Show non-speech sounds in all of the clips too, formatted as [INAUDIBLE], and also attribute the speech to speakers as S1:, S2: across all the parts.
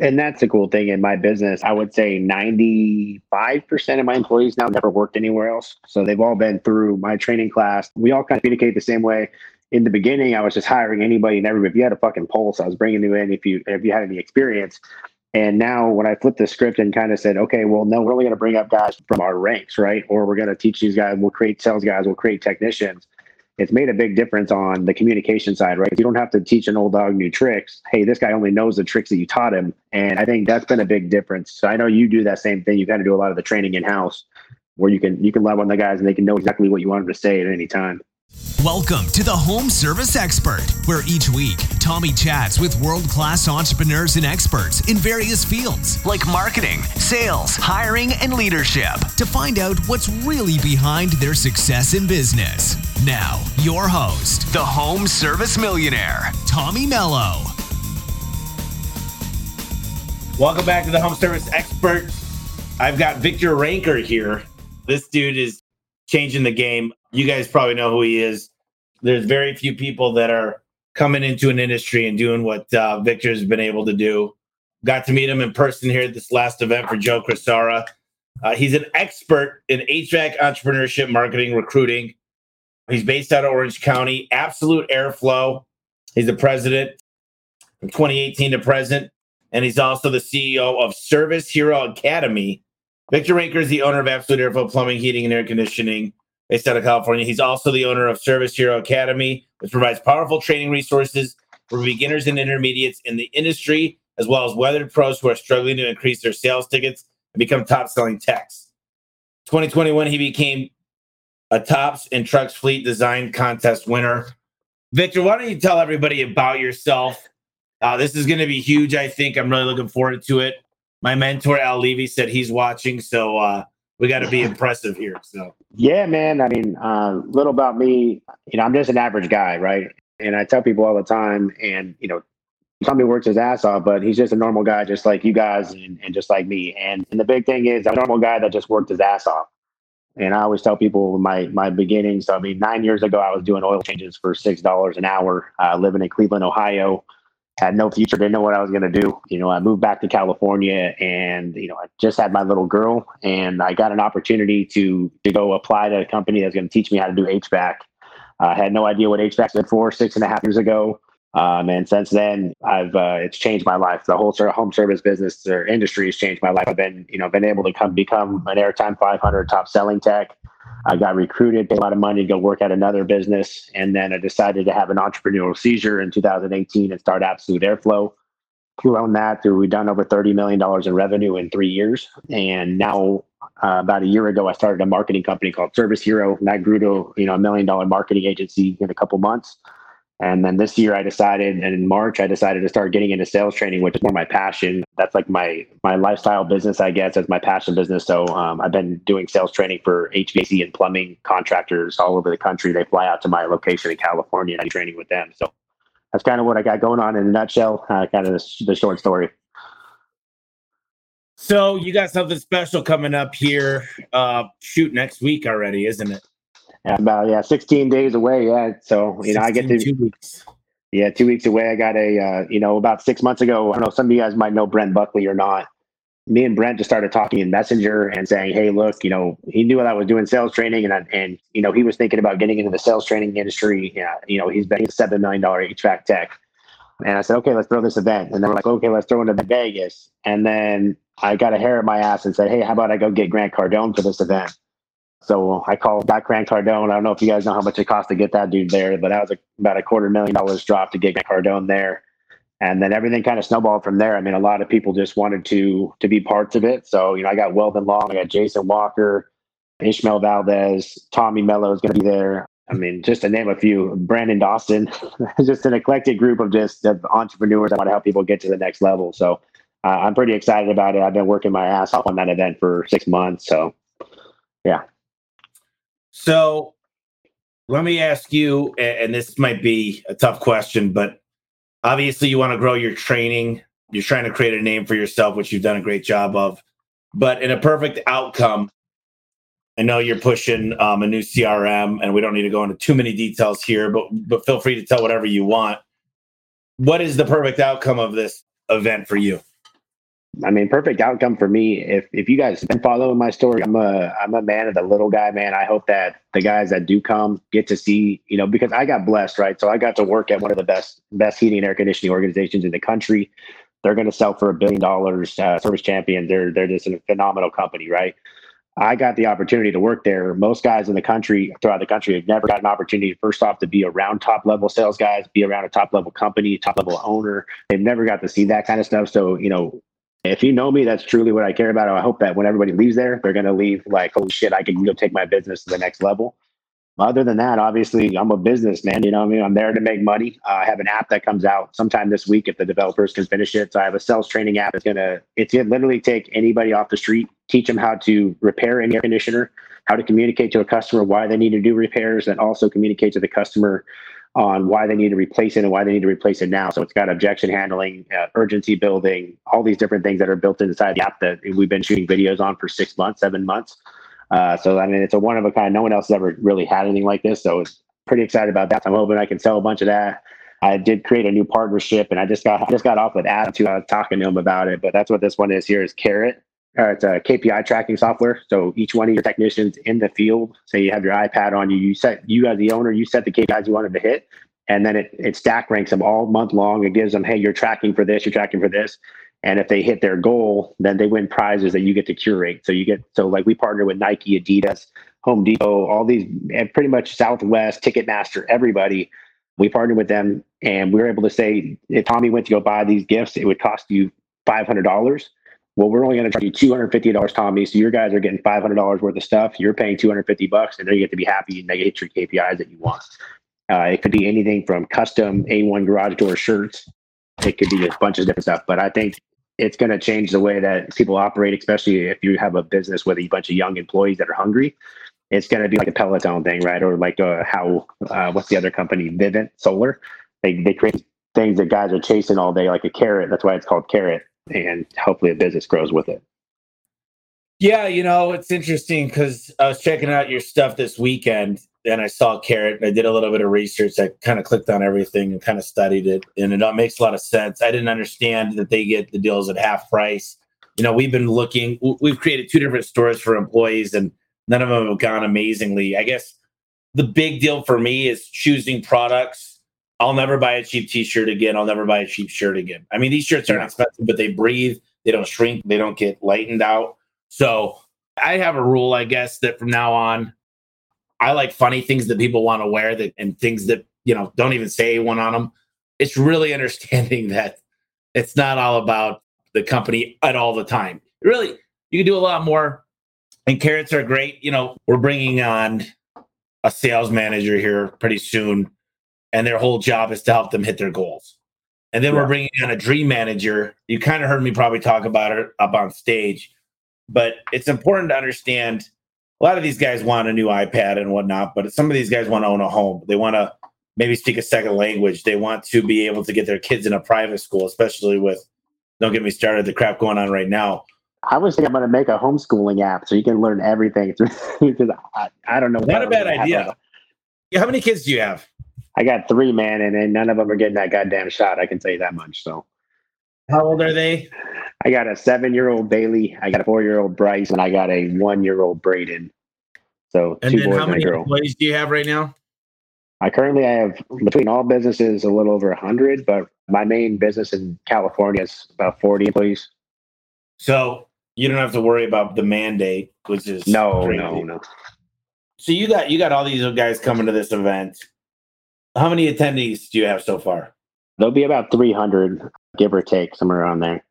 S1: And that's a cool thing in my business. I would say 95% of my employees now never worked anywhere else. So they've all been through my training class. We all kind of communicate the same way. In the beginning, I was just hiring anybody and everybody. If you had a fucking pulse, I was bringing you in if you if you had any experience. And now when I flipped the script and kind of said, okay, well, no, we're only going to bring up guys from our ranks, right? Or we're going to teach these guys, we'll create sales guys, we'll create technicians it's made a big difference on the communication side, right? You don't have to teach an old dog new tricks. Hey, this guy only knows the tricks that you taught him. And I think that's been a big difference. So I know you do that same thing. You kind of do a lot of the training in house where you can you can love on the guys and they can know exactly what you want them to say at any time.
S2: Welcome to the Home Service Expert, where each week Tommy chats with world class entrepreneurs and experts in various fields like marketing, sales, hiring, and leadership to find out what's really behind their success in business. Now, your host, the Home Service Millionaire, Tommy Mello.
S3: Welcome back to the Home Service Expert. I've got Victor Rancour here. This dude is changing the game. You guys probably know who he is. There's very few people that are coming into an industry and doing what uh, Victor's been able to do. Got to meet him in person here at this last event for Joe Crisara. Uh, he's an expert in HVAC entrepreneurship, marketing, recruiting. He's based out of Orange County. Absolute Airflow. He's the president from 2018 to present, and he's also the CEO of Service Hero Academy, Victor Rancour is the owner of Absolute Airflow Plumbing, Heating, and Air Conditioning based out of California. He's also the owner of Service Hero Academy, which provides powerful training resources for beginners and intermediates in the industry, as well as weathered pros who are struggling to increase their sales tickets and become top selling techs. 2021, he became a Tops and Trucks Fleet Design Contest winner. Victor, why don't you tell everybody about yourself? Uh, this is going to be huge, I think. I'm really looking forward to it my mentor Al Levi said he's watching, so uh, we got to be [LAUGHS] impressive here. So
S1: yeah, man. I mean, uh, little about me. You know, I'm just an average guy, right? And I tell people all the time, and you know, Tommy works his ass off, but he's just a normal guy, just like you guys, and, and just like me. And and the big thing is, I'm a normal guy that just worked his ass off. And I always tell people my my beginnings. So I mean, nine years ago, I was doing oil changes for six dollars an hour, uh, living in Cleveland, Ohio had no future, didn't know what I was going to do. You know, I moved back to California and, you know, I just had my little girl and I got an opportunity to, to go apply to a company that's going to teach me how to do HVAC. I uh, had no idea what HVAC stood for six and a half years ago. Um, and since then, I've uh, it's changed my life. The whole sort of home service business or industry has changed my life. I've been, you know, been able to come become an Airtime 500 top selling tech. I got recruited, paid a lot of money to go work at another business, and then I decided to have an entrepreneurial seizure in 2018 and start Absolute Airflow. Grown that through we've done over 30 million dollars in revenue in three years, and now uh, about a year ago, I started a marketing company called Service Hero, and that grew to you know a million dollar marketing agency in a couple months. And then this year I decided, and in March I decided to start getting into sales training, which is more my passion. That's like my my lifestyle business, I guess, as my passion business. So um, I've been doing sales training for HVAC and plumbing contractors all over the country. They fly out to my location in California and I'm training with them. So that's kind of what I got going on in a nutshell. Uh, kind of the, the short story.
S3: So you got something special coming up here. Uh, shoot, next week already, isn't it?
S1: About yeah, 16 days away. Yeah, so you know, I get to
S3: two weeks.
S1: Yeah, two weeks away. I got a uh, you know about six months ago. I don't know. Some of you guys might know Brent Buckley or not. Me and Brent just started talking in Messenger and saying, "Hey, look, you know, he knew that I was doing sales training, and and you know, he was thinking about getting into the sales training industry. Yeah, you know, he's been seven million dollar HVAC tech." And I said, "Okay, let's throw this event." And then we're like, "Okay, let's throw it into Vegas." And then I got a hair in my ass and said, "Hey, how about I go get Grant Cardone for this event?" So I called back Grant Cardone. I don't know if you guys know how much it cost to get that dude there, but that was a, about a quarter million dollars drop to get Cardone there. And then everything kind of snowballed from there. I mean, a lot of people just wanted to to be parts of it. So, you know, I got Weldon Long, I got Jason Walker, Ishmael Valdez, Tommy Mello is going to be there. I mean, just to name a few, Brandon Dawson, [LAUGHS] just an eclectic group of just of entrepreneurs that want to help people get to the next level. So uh, I'm pretty excited about it. I've been working my ass off on that event for six months. So yeah.
S3: So let me ask you, and this might be a tough question, but obviously you want to grow your training. You're trying to create a name for yourself, which you've done a great job of. But in a perfect outcome, I know you're pushing um, a new CRM, and we don't need to go into too many details here, but but feel free to tell whatever you want. What is the perfect outcome of this event for you?
S1: I mean, perfect outcome for me. If if you guys been following my story, I'm a I'm a man of the little guy, man. I hope that the guys that do come get to see, you know, because I got blessed, right? So I got to work at one of the best best heating and air conditioning organizations in the country. They're going to sell for a billion dollars. Uh, Service Champion, they're they're just a phenomenal company, right? I got the opportunity to work there. Most guys in the country, throughout the country, have never got an opportunity, first off, to be around top level sales guys, be around a top level company, top level owner. They've never got to see that kind of stuff. So, you know, if you know me, that's truly what I care about. I hope that when everybody leaves there, they're going to leave like, holy shit, I can go take my business to the next level. Other than that, obviously, I'm a businessman. You know, I mean, I'm there to make money. Uh, I have an app that comes out sometime this week if the developers can finish it. So I have a sales training app. It's gonna, it's gonna literally take anybody off the street, teach them how to repair an air conditioner, how to communicate to a customer why they need to do repairs, and also communicate to the customer on why they need to replace it and why they need to replace it now. So it's got objection handling, uh, urgency building, all these different things that are built inside the app that we've been shooting videos on for six months, seven months. Uh, so I mean, it's a one of a kind. No one else has ever really had anything like this. So it's pretty excited about that. I'm hoping I can sell a bunch of that. I did create a new partnership, and I just got I just got off with Adam too. I was talking to him about it, but that's what this one is. Here is Carrot. Uh, it's a KPI tracking software. So each one of your technicians in the field, say you have your iPad on you, you set you as the owner, you set the KPIs you wanted to hit, and then it it stack ranks them all month long. It gives them, hey, you're tracking for this, you're tracking for this, and if they hit their goal, then they win prizes that you get to curate. So you get so like we partner with Nike, Adidas, Home Depot, all these, and pretty much Southwest, Ticketmaster, everybody. We partnered with them, and we were able to say if Tommy went to go buy these gifts, it would cost you five hundred dollars. Well, we're only going to charge you two hundred fifty dollars, Tommy. So your guys are getting five hundred dollars worth of stuff. You're paying two hundred fifty bucks, and then you get to be happy and they hit your KPIs that you want. Uh, it could be anything from custom A1 garage door shirts. It could be a bunch of different stuff. But I think it's going to change the way that people operate, especially if you have a business with a bunch of young employees that are hungry. It's going to be like a Peloton thing, right? Or like uh, how uh, what's the other company, Vivint Solar? They they create things that guys are chasing all day, like a carrot. That's why it's called carrot, and hopefully a business grows with it.
S3: Yeah, you know, it's interesting because I was checking out your stuff this weekend and I saw Carrot and I did a little bit of research. I kind of clicked on everything and kind of studied it. And it makes a lot of sense. I didn't understand that they get the deals at half price. You know, we've been looking, we've created two different stores for employees and none of them have gone amazingly. I guess the big deal for me is choosing products. I'll never buy a cheap t shirt again. I'll never buy a cheap shirt again. I mean, these shirts aren't expensive, but they breathe, they don't shrink, they don't get lightened out. So I have a rule, I guess, that from now on, I like funny things that people want to wear that and things that, you know, don't even say one on them. It's really [LAUGHS] understanding that it's not all about the company at all the time. Really, you can do a lot more. And carrots are great. You know, we're bringing on a sales manager here pretty soon, and their whole job is to help them hit their goals. And then yeah. we're bringing on a dream manager. You kind of heard me probably talk about it up on stage but it's important to understand a lot of these guys want a new iPad and whatnot, but some of these guys want to own a home. They want to maybe speak a second language. They want to be able to get their kids in a private school, especially with, don't get me started, the crap going on right now.
S1: I was thinking I'm going to make a homeschooling app so you can learn everything [LAUGHS] through because I, I, don't know.
S3: Not a bad idea. How many kids do you have?
S1: I got three, man, and, and none of them are getting that goddamn shot. I can tell you that much. So,
S3: how old are they?
S1: I got a seven year old Bailey, I got a four year old Bryce, and I got a one year old Braden. So
S3: and two boys how many and a girl. employees do you have right now?
S1: I currently I have between all businesses a little over a hundred, but my main business in California is about forty employees.
S3: So you don't have to worry about the mandate, which is
S1: no, crazy. no, no.
S3: So you got you got all these guys coming to this event. How many attendees do you have so far?
S1: There'll be about three hundred, give or take, somewhere around there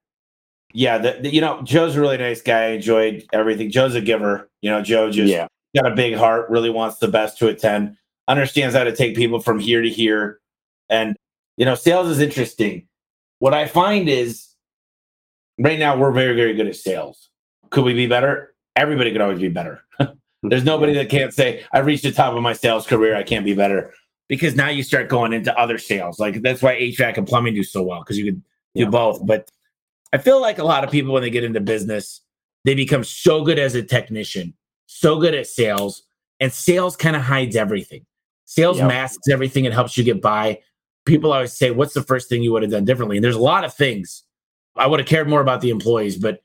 S3: yeah, the, the, you know, Joe's a really nice guy. I enjoyed everything. Joe's a giver. You know, Joe just yeah. got a big heart, really wants the best to attend, understands how to take people from here to here. And, you know, sales is interesting. What I find is right now we're very, very good at sales. Could we be better? Everybody could always be better. [LAUGHS] There's nobody that can't say, I've reached the top of my sales career. I can't be better. Because now you start going into other sales. Like that's why HVAC and plumbing do so well, because you could do yeah. both. But I feel like a lot of people when they get into business, they become so good as a technician, so good at sales, and sales kind of hides everything. Sales yep. masks everything and helps you get by. People always say, "What's the first thing you would have done differently?" And there's a lot of things I would have cared more about the employees, but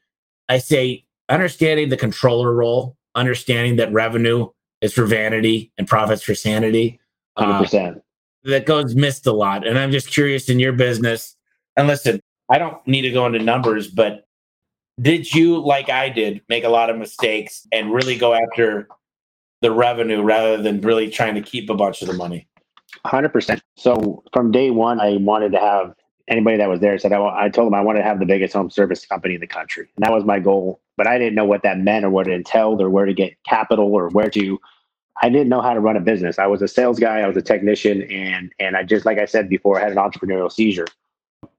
S3: I say understanding the controller role, understanding that revenue is for vanity and profits for sanity.
S1: Uh, 100%.
S3: that goes missed a lot. And I'm just curious in your business. And listen, I don't need to go into numbers, but did you, like I did, make a lot of mistakes and really go after the revenue rather than really trying to keep a bunch of the money?
S1: 100%. So from day one, I wanted to have anybody that was there said, I, I told them I wanted to have the biggest home service company in the country. And that was my goal. But I didn't know what that meant or what it entailed or where to get capital or where to. I didn't know how to run a business. I was a sales guy, I was a technician, and and I just like I said before, I had an entrepreneurial seizure.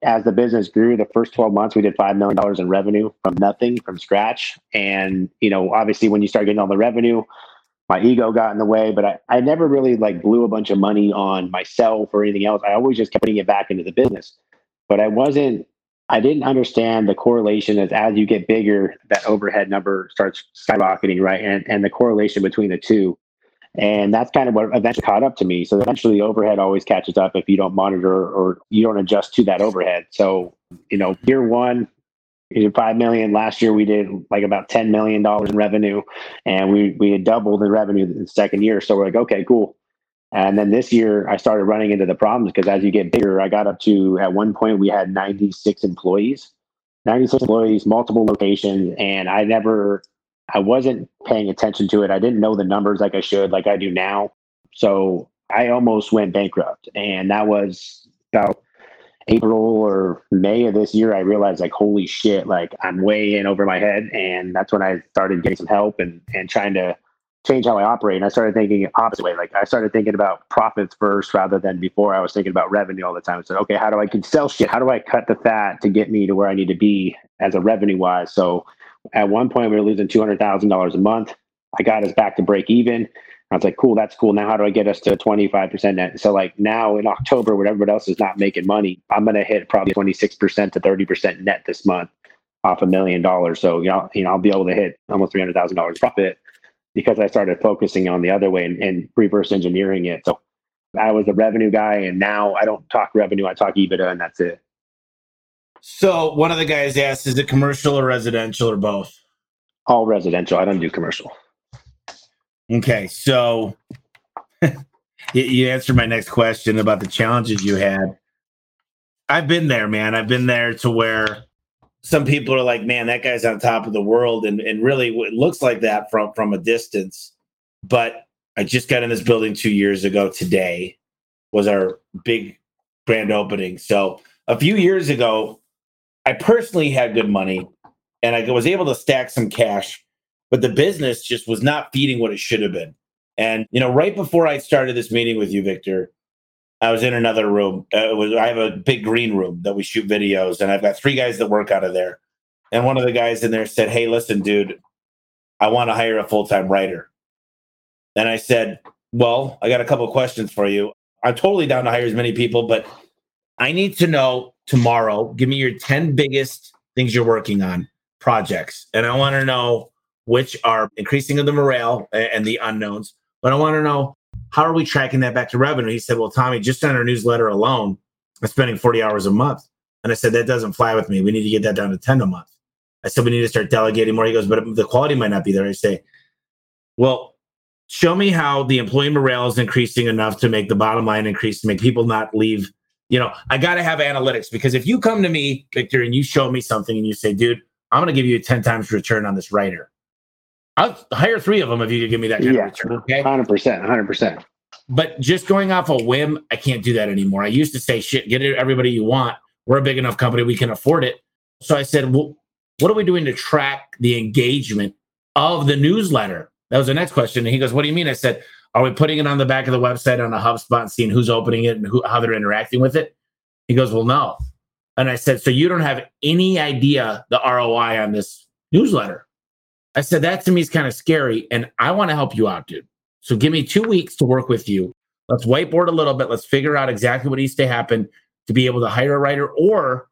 S1: As the business grew, the first 12 months we did five million dollars in revenue from nothing, from scratch. And you know, obviously when you start getting all the revenue, my ego got in the way, but I, I never really like blew a bunch of money on myself or anything else. I always just kept putting it back into the business but I wasn't I didn't understand the correlation as as you get bigger, that overhead number starts skyrocketing, right? And and the correlation between the two. And that's kind of what eventually caught up to me. So eventually overhead always catches up if you don't monitor or you don't adjust to that overhead. So, you know, year one, we did five million. Last year we did like about ten million dollars in revenue. And we we had doubled the revenue in the second year. So we're like, okay, cool and then this year, I started running into the problems because as you get bigger, I got up to at one point we had 96 employees, 96 employees, multiple locations, and I never, I wasn't paying attention to it. I didn't know the numbers like I should, like I do now. So I almost went bankrupt, and that was about April or May of this year. I realized like, holy shit, like I'm way in over my head, and that's when I started getting some help and and trying to change how I operate. And I started thinking opposite way. Like I started thinking about profits first rather than before I was thinking about revenue all the time. So, okay, how do I can sell shit? How do I cut the fat to get me to where I need to be as a revenue wise? So at one point we were losing $200,000 a month. I got us back to break even. I was like, cool, that's cool. Now, how do I get us to 25% net? So, like now in October, when everybody else is not making money, I'm going to hit probably 26% to 30% net this month off a million dollars. So, you know, you know, I'll be able to hit almost $300,000 profit because I started focusing on the other way and, and, reverse engineering it. So I was a revenue guy, and now I don't talk revenue; I talk EBITDA, and that's it.
S3: So one of the guys asked, "Is it commercial or residential or both?"
S1: All residential. I don't do commercial.
S3: Okay, so [LAUGHS] you answered my next question about the challenges you had. I've been there, man. I've been there to where some people are like, man, that guy's on top of the world, and and really it looks like that from from a distance. But I just got in this building two years ago. Today was our big grand opening. So a few years ago, I personally had good money, and I was able to stack some cash, but the business just was not feeding what it should have been. And you know, right before I started this meeting with you, Victor, I was in another room. Uh, was, I have a big green room that we shoot videos, and I've got three guys that work out of there. And one of the guys in there said, "Hey, listen, dude, I want to hire a full time writer." And I said, "Well, I got a couple questions for you. I'm totally down to hire as many people, but I need to know tomorrow. Give me your ten biggest things you're working on, projects, and I want to know which are increasing of the morale and the unknowns. But I want to know how are we tracking that back to revenue? He said, Well, Tommy, just on our newsletter alone, I'm spending 40 hours a month. And I said, That doesn't fly with me. We need to get that down to 10 a month. I said, We need to start delegating more. He goes, But the quality might not be there. I say, Well, show me how the employee morale is increasing enough to make the bottom line increase, to make people not leave. You know, I got to have analytics because if you come to me, Victor, and you show me something and you say, Dude, I'm going to give you a 10 times return on this writer. I'll hire three of them if you could give me that kind
S1: yeah,
S3: of return. Okay.
S1: 100%. 100%.
S3: But just going off a whim, I can't do that anymore. I used to say, shit, get everybody you want. We're a big enough company, we can afford it. So I said, well, what are we doing to track the engagement of the newsletter? That was the next question. And he goes, What do you mean? I said, Are we putting it on the back of the website on a HubSpot and seeing who's opening it and who, how they're interacting with it? He goes, Well, no. And I said, So you don't have any idea the ROI on this newsletter? I said, that to me is kind of scary. And I want to help you out, dude. So give me two weeks to work with you. Let's whiteboard a little bit. Let's figure out exactly what needs to happen to be able to hire a writer. Or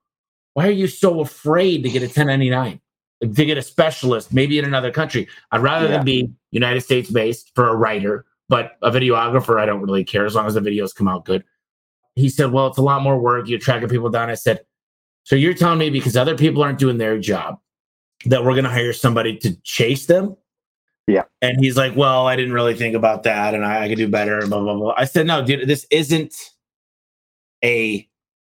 S3: why are you so afraid to get a 1099, to get a specialist, maybe in another country? I'd rather yeah. than be United States based for a writer, but a videographer, I don't really care as long as the videos come out good. He said, Well, it's a lot more work. You're tracking people down. I said, So you're telling me because other people aren't doing their job that we're going to hire somebody to chase them?
S1: Yeah.
S3: And he's like, well, I didn't really think about that and I, I could do better. Blah, blah, blah. I said, no, dude, this isn't a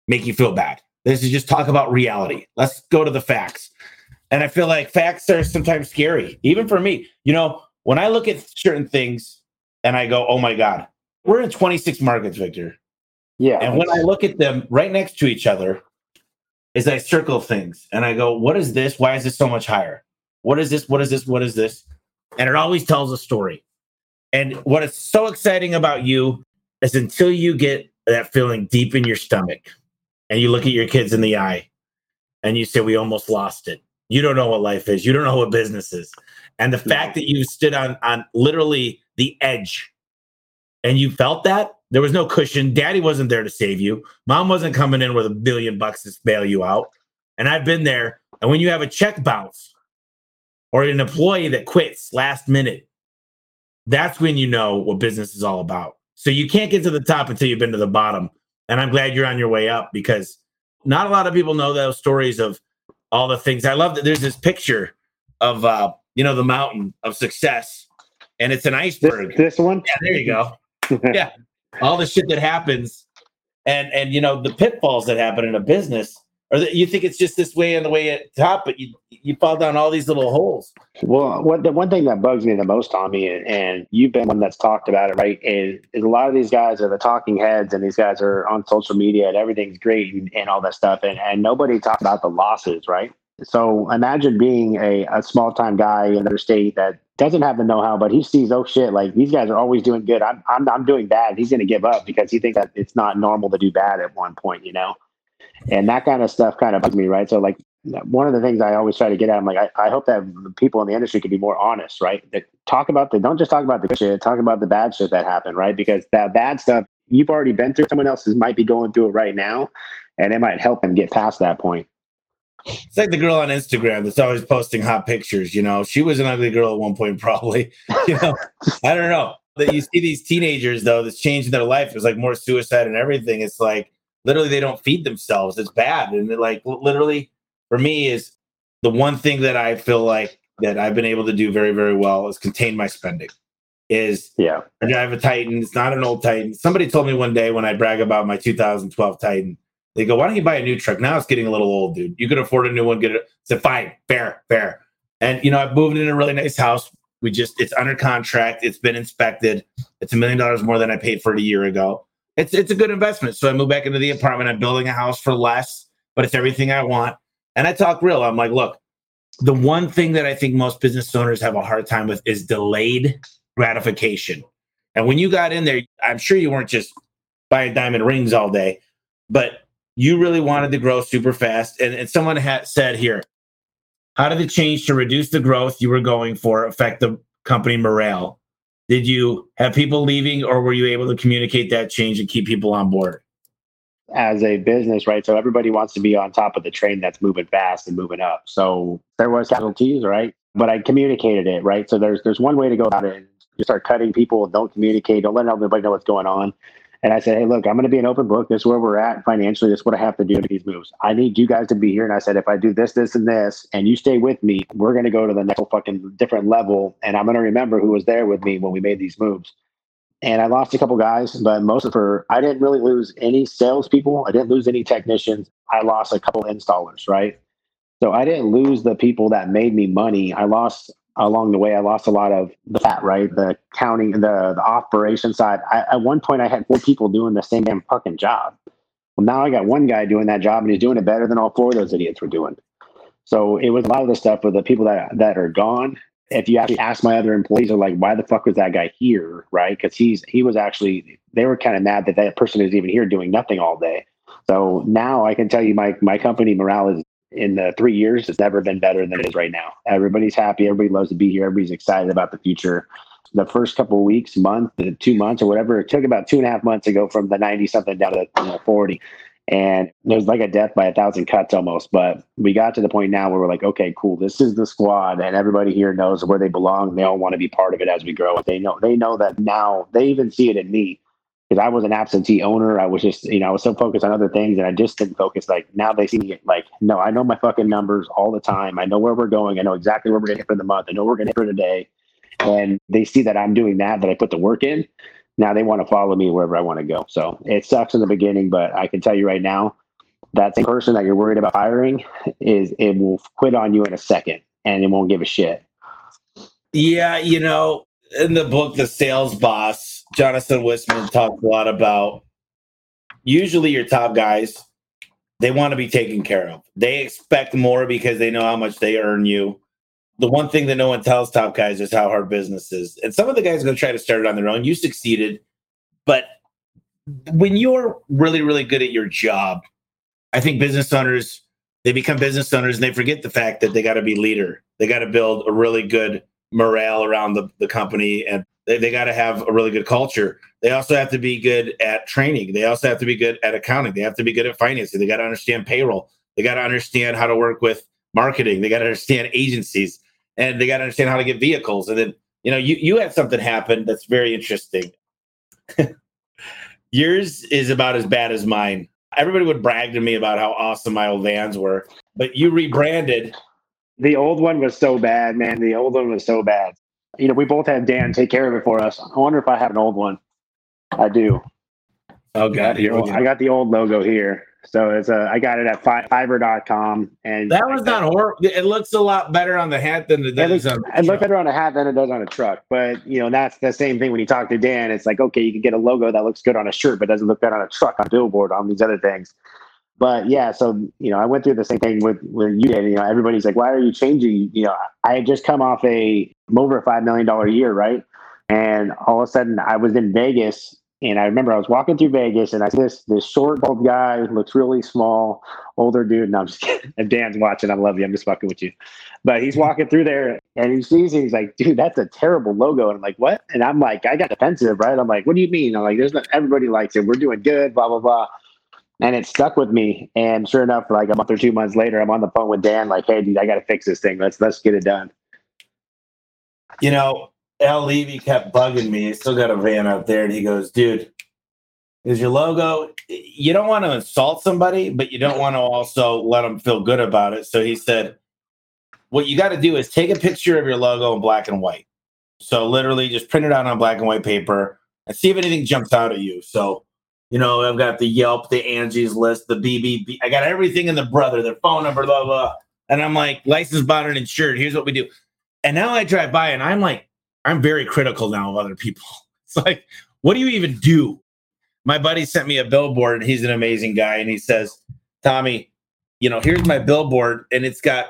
S3: make you feel bad. This is just talk about reality. Let's go to the facts. And I feel like facts are sometimes scary, even for me. You know, when I look at certain things and I go, oh my God, we're in 26 markets, Victor.
S1: Yeah.
S3: And when I look at them right next to each other, is I circle things and I go, what is this? Why is this so much higher? What is this? What is this? What is this? And it always tells a story. And what is so exciting about you is until you get that feeling deep in your stomach and you look at your kids in the eye and you say, We almost lost it. You don't know what life is. You don't know what business is. And the fact that you stood on on literally the edge and you felt that there was no cushion. Daddy wasn't there to save you. Mom wasn't coming in with a billion bucks to bail you out. And I've been there. And when you have a check bounce or an employee that quits last minute, that's when you know what business is all about. So you can't get to the top until you've been to the bottom. And I'm glad you're on your way up because not a lot of people know those stories of all the things. I love that there's this picture of uh, you know, the mountain of success, and it's an iceberg.
S1: This, this one?
S3: Yeah, there you go. [LAUGHS] yeah. All the shit that happens and and you know the pitfalls that happen in a business or that you think it's just this way and the way at top, but you you fall down all these little holes.
S1: Well, what the one thing that bugs me the most, Tommy, and, and you've been one that's talked about it, right? Is, is a lot of these guys are the talking heads, and these guys are on social media, and everything's great and, and all that stuff, and and nobody talks about the losses, right? So imagine being a, a small time guy in another state that doesn't have the know how, but he sees, oh shit, like these guys are always doing good. I'm I'm, I'm doing bad. He's going to give up because he thinks that it's not normal to do bad at one point, you know. And that kind of stuff kind of bugs me, right? So like one of the things I always try to get at, I'm like, I, I hope that people in the industry can be more honest, right? That talk about the don't just talk about the good shit, talk about the bad shit that happened, right? Because that bad stuff you've already been through, someone else might be going through it right now, and it might help them get past that point.
S3: It's like the girl on Instagram that's always posting hot pictures. You know, she was an ugly girl at one point, [LAUGHS] probably. You know, I don't know. That you see these teenagers though that's changing their life. It's like more suicide and everything. It's like literally they don't feed themselves. It's bad, and like literally for me is the one thing that I feel like that I've been able to do very very well is contain my spending. Is
S1: yeah,
S3: I drive a Titan. It's not an old Titan. Somebody told me one day when I brag about my 2012 Titan they go, why don't you buy a new truck? Now it's getting a little old, dude. You can afford a new one. Get it. I said, fine, fair, fair. And you know, I've moved in a really nice house. We just it's under contract. It's been inspected. It's a million dollars more than I paid for it a year ago. It's it's a good investment. So I moved back into the apartment. I'm building a house for less, but it's everything I want. And I talk real. I'm like, look, the one thing that I think most business owners have a hard time with is delayed gratification. And when you got in there, I'm sure you weren't just buying diamond rings all day, but you really wanted to grow super fast. And, and someone had said here, how did the change to reduce the growth you were going for affect the company morale? Did you have people leaving or were you able to communicate that change and keep people on board?
S1: As a business, right? So everybody wants to be on top of the train that's moving fast and moving up. So there was casualties, right? But I communicated it, right? So there's there's one way to go about it. You start cutting people, don't communicate, don't let everybody know what's going on. And I said, hey, look, I'm going to be an open book. This is where we're at financially. This is what I have to do to these moves. I need you guys to be here. And I said, if I do this, this, and this, and you stay with me, we're going to go to the next fucking different level. And I'm going to remember who was there with me when we made these moves. And I lost a couple guys, but most of her, I didn't really lose any salespeople. I didn't lose any technicians. I lost a couple installers, right? So I didn't lose the people that made me money. I lost along the way, I lost a lot of the fat, right? The counting, the, the operation side. I, at one point, I had four people doing the same damn fucking job. Well, now I got one guy doing that job and he's doing it better than all four of those idiots were doing. So it was a lot of the stuff with the people that, that are gone. If you actually ask my other employees, are like, why the fuck was that guy here? Right. Cause he's, he was actually, they were kind of mad that that person is even here doing nothing all day. So now I can tell you my, my company morale is in the three years it's never been better than it is right now. Everybody's happy. Everybody loves to be here. Everybody's excited about the future. The first couple weeks, month, two months, or whatever, it took about two and a half months to go from the 90 something down to you know, 40. And it was like a death by a thousand cuts almost. But we got to the point now where we're like, okay, cool. This is the squad, and everybody here knows where they belong. They all want to be part of it as we grow. They know they know that now. They even see it in me because I was an absentee owner. I was just, you know, I was so focused on other things and I just didn't focus. Like now they see me like, no, I know my fucking numbers all the time. I know where we're going. I know exactly where we're going to hit for the month. I know we're going to hit for today. And they see that I'm doing that, that I put the work in. Now they want to follow me wherever I want to go. So it sucks in the beginning, but I can tell you right now, that same person that you're worried about hiring is it will quit on you in a second and it won't give a shit.
S3: Yeah, you know, in the book, The Sales Boss, Jonathan Whistman talks a lot about usually your top guys, they want to be taken care of. They expect more because they know how much they earn you. The one thing that no one tells top guys is how hard business is. And some of the guys are going to try to start it on their own. You succeeded. But when you're really, really good at your job, I think business owners, they become business owners and they forget the fact that they got to be leader. They got to build a really good morale around the, the company and they, they got to have a really good culture. They also have to be good at training. They also have to be good at accounting. They have to be good at financing. They got to understand payroll. They got to understand how to work with marketing. They got to understand agencies and they got to understand how to get vehicles. And then, you know, you, you had something happen that's very interesting. [LAUGHS] Yours is about as bad as mine. Everybody would brag to me about how awesome my old vans were, but you rebranded.
S1: The old one was so bad, man. The old one was so bad you know, we both had Dan take care of it for us. I wonder if I have an old one. I do.
S3: Oh god,
S1: here I got the old logo here. So it's a I got it at fi- fiverr.com and
S3: that was not horrible. It looks a lot better on the hat than it does
S1: it looks, on it looks better on a hat than it does on a truck. But you know, that's the same thing when you talk to Dan. It's like, okay, you can get a logo that looks good on a shirt, but doesn't look good on a truck, on billboard, on these other things. But yeah, so you know, I went through the same thing with with you did. You know, everybody's like, "Why are you changing?" You know, I had just come off a I'm over a five million dollar year, right? And all of a sudden, I was in Vegas, and I remember I was walking through Vegas, and I see this this short, bald guy looks really small, older dude. And I'm just [LAUGHS] kidding. If Dan's watching, I love you. I'm just fucking with you. But he's walking through there, and he sees it. He's like, "Dude, that's a terrible logo." And I'm like, "What?" And I'm like, I got defensive, right? I'm like, "What do you mean?" I'm like, "There's not everybody likes it. We're doing good." Blah blah blah and it stuck with me. And sure enough, like a month or two months later, I'm on the phone with Dan, like, "Hey, dude, I got to fix this thing. Let's let's get it done."
S3: You know, Al Levi kept bugging me. He still got a van out there, and he goes, "Dude, is your logo? You don't want to insult somebody, but you don't want to also let them feel good about it." So he said, "What you got to do is take a picture of your logo in black and white. So literally, just print it out on black and white paper." And see if anything jumps out at you. So you know, I've got the Yelp, the Angie's list, the BBB. I got everything in the brother, their phone number, blah, blah. And I'm like, licensed, bond, and insured. Here's what we do. And now I drive by and I'm like, I'm very critical now of other people. [LAUGHS] It's like, what do you even do? My buddy sent me a billboard and he's an amazing guy. And he says, Tommy, you know, here's my billboard and it's got,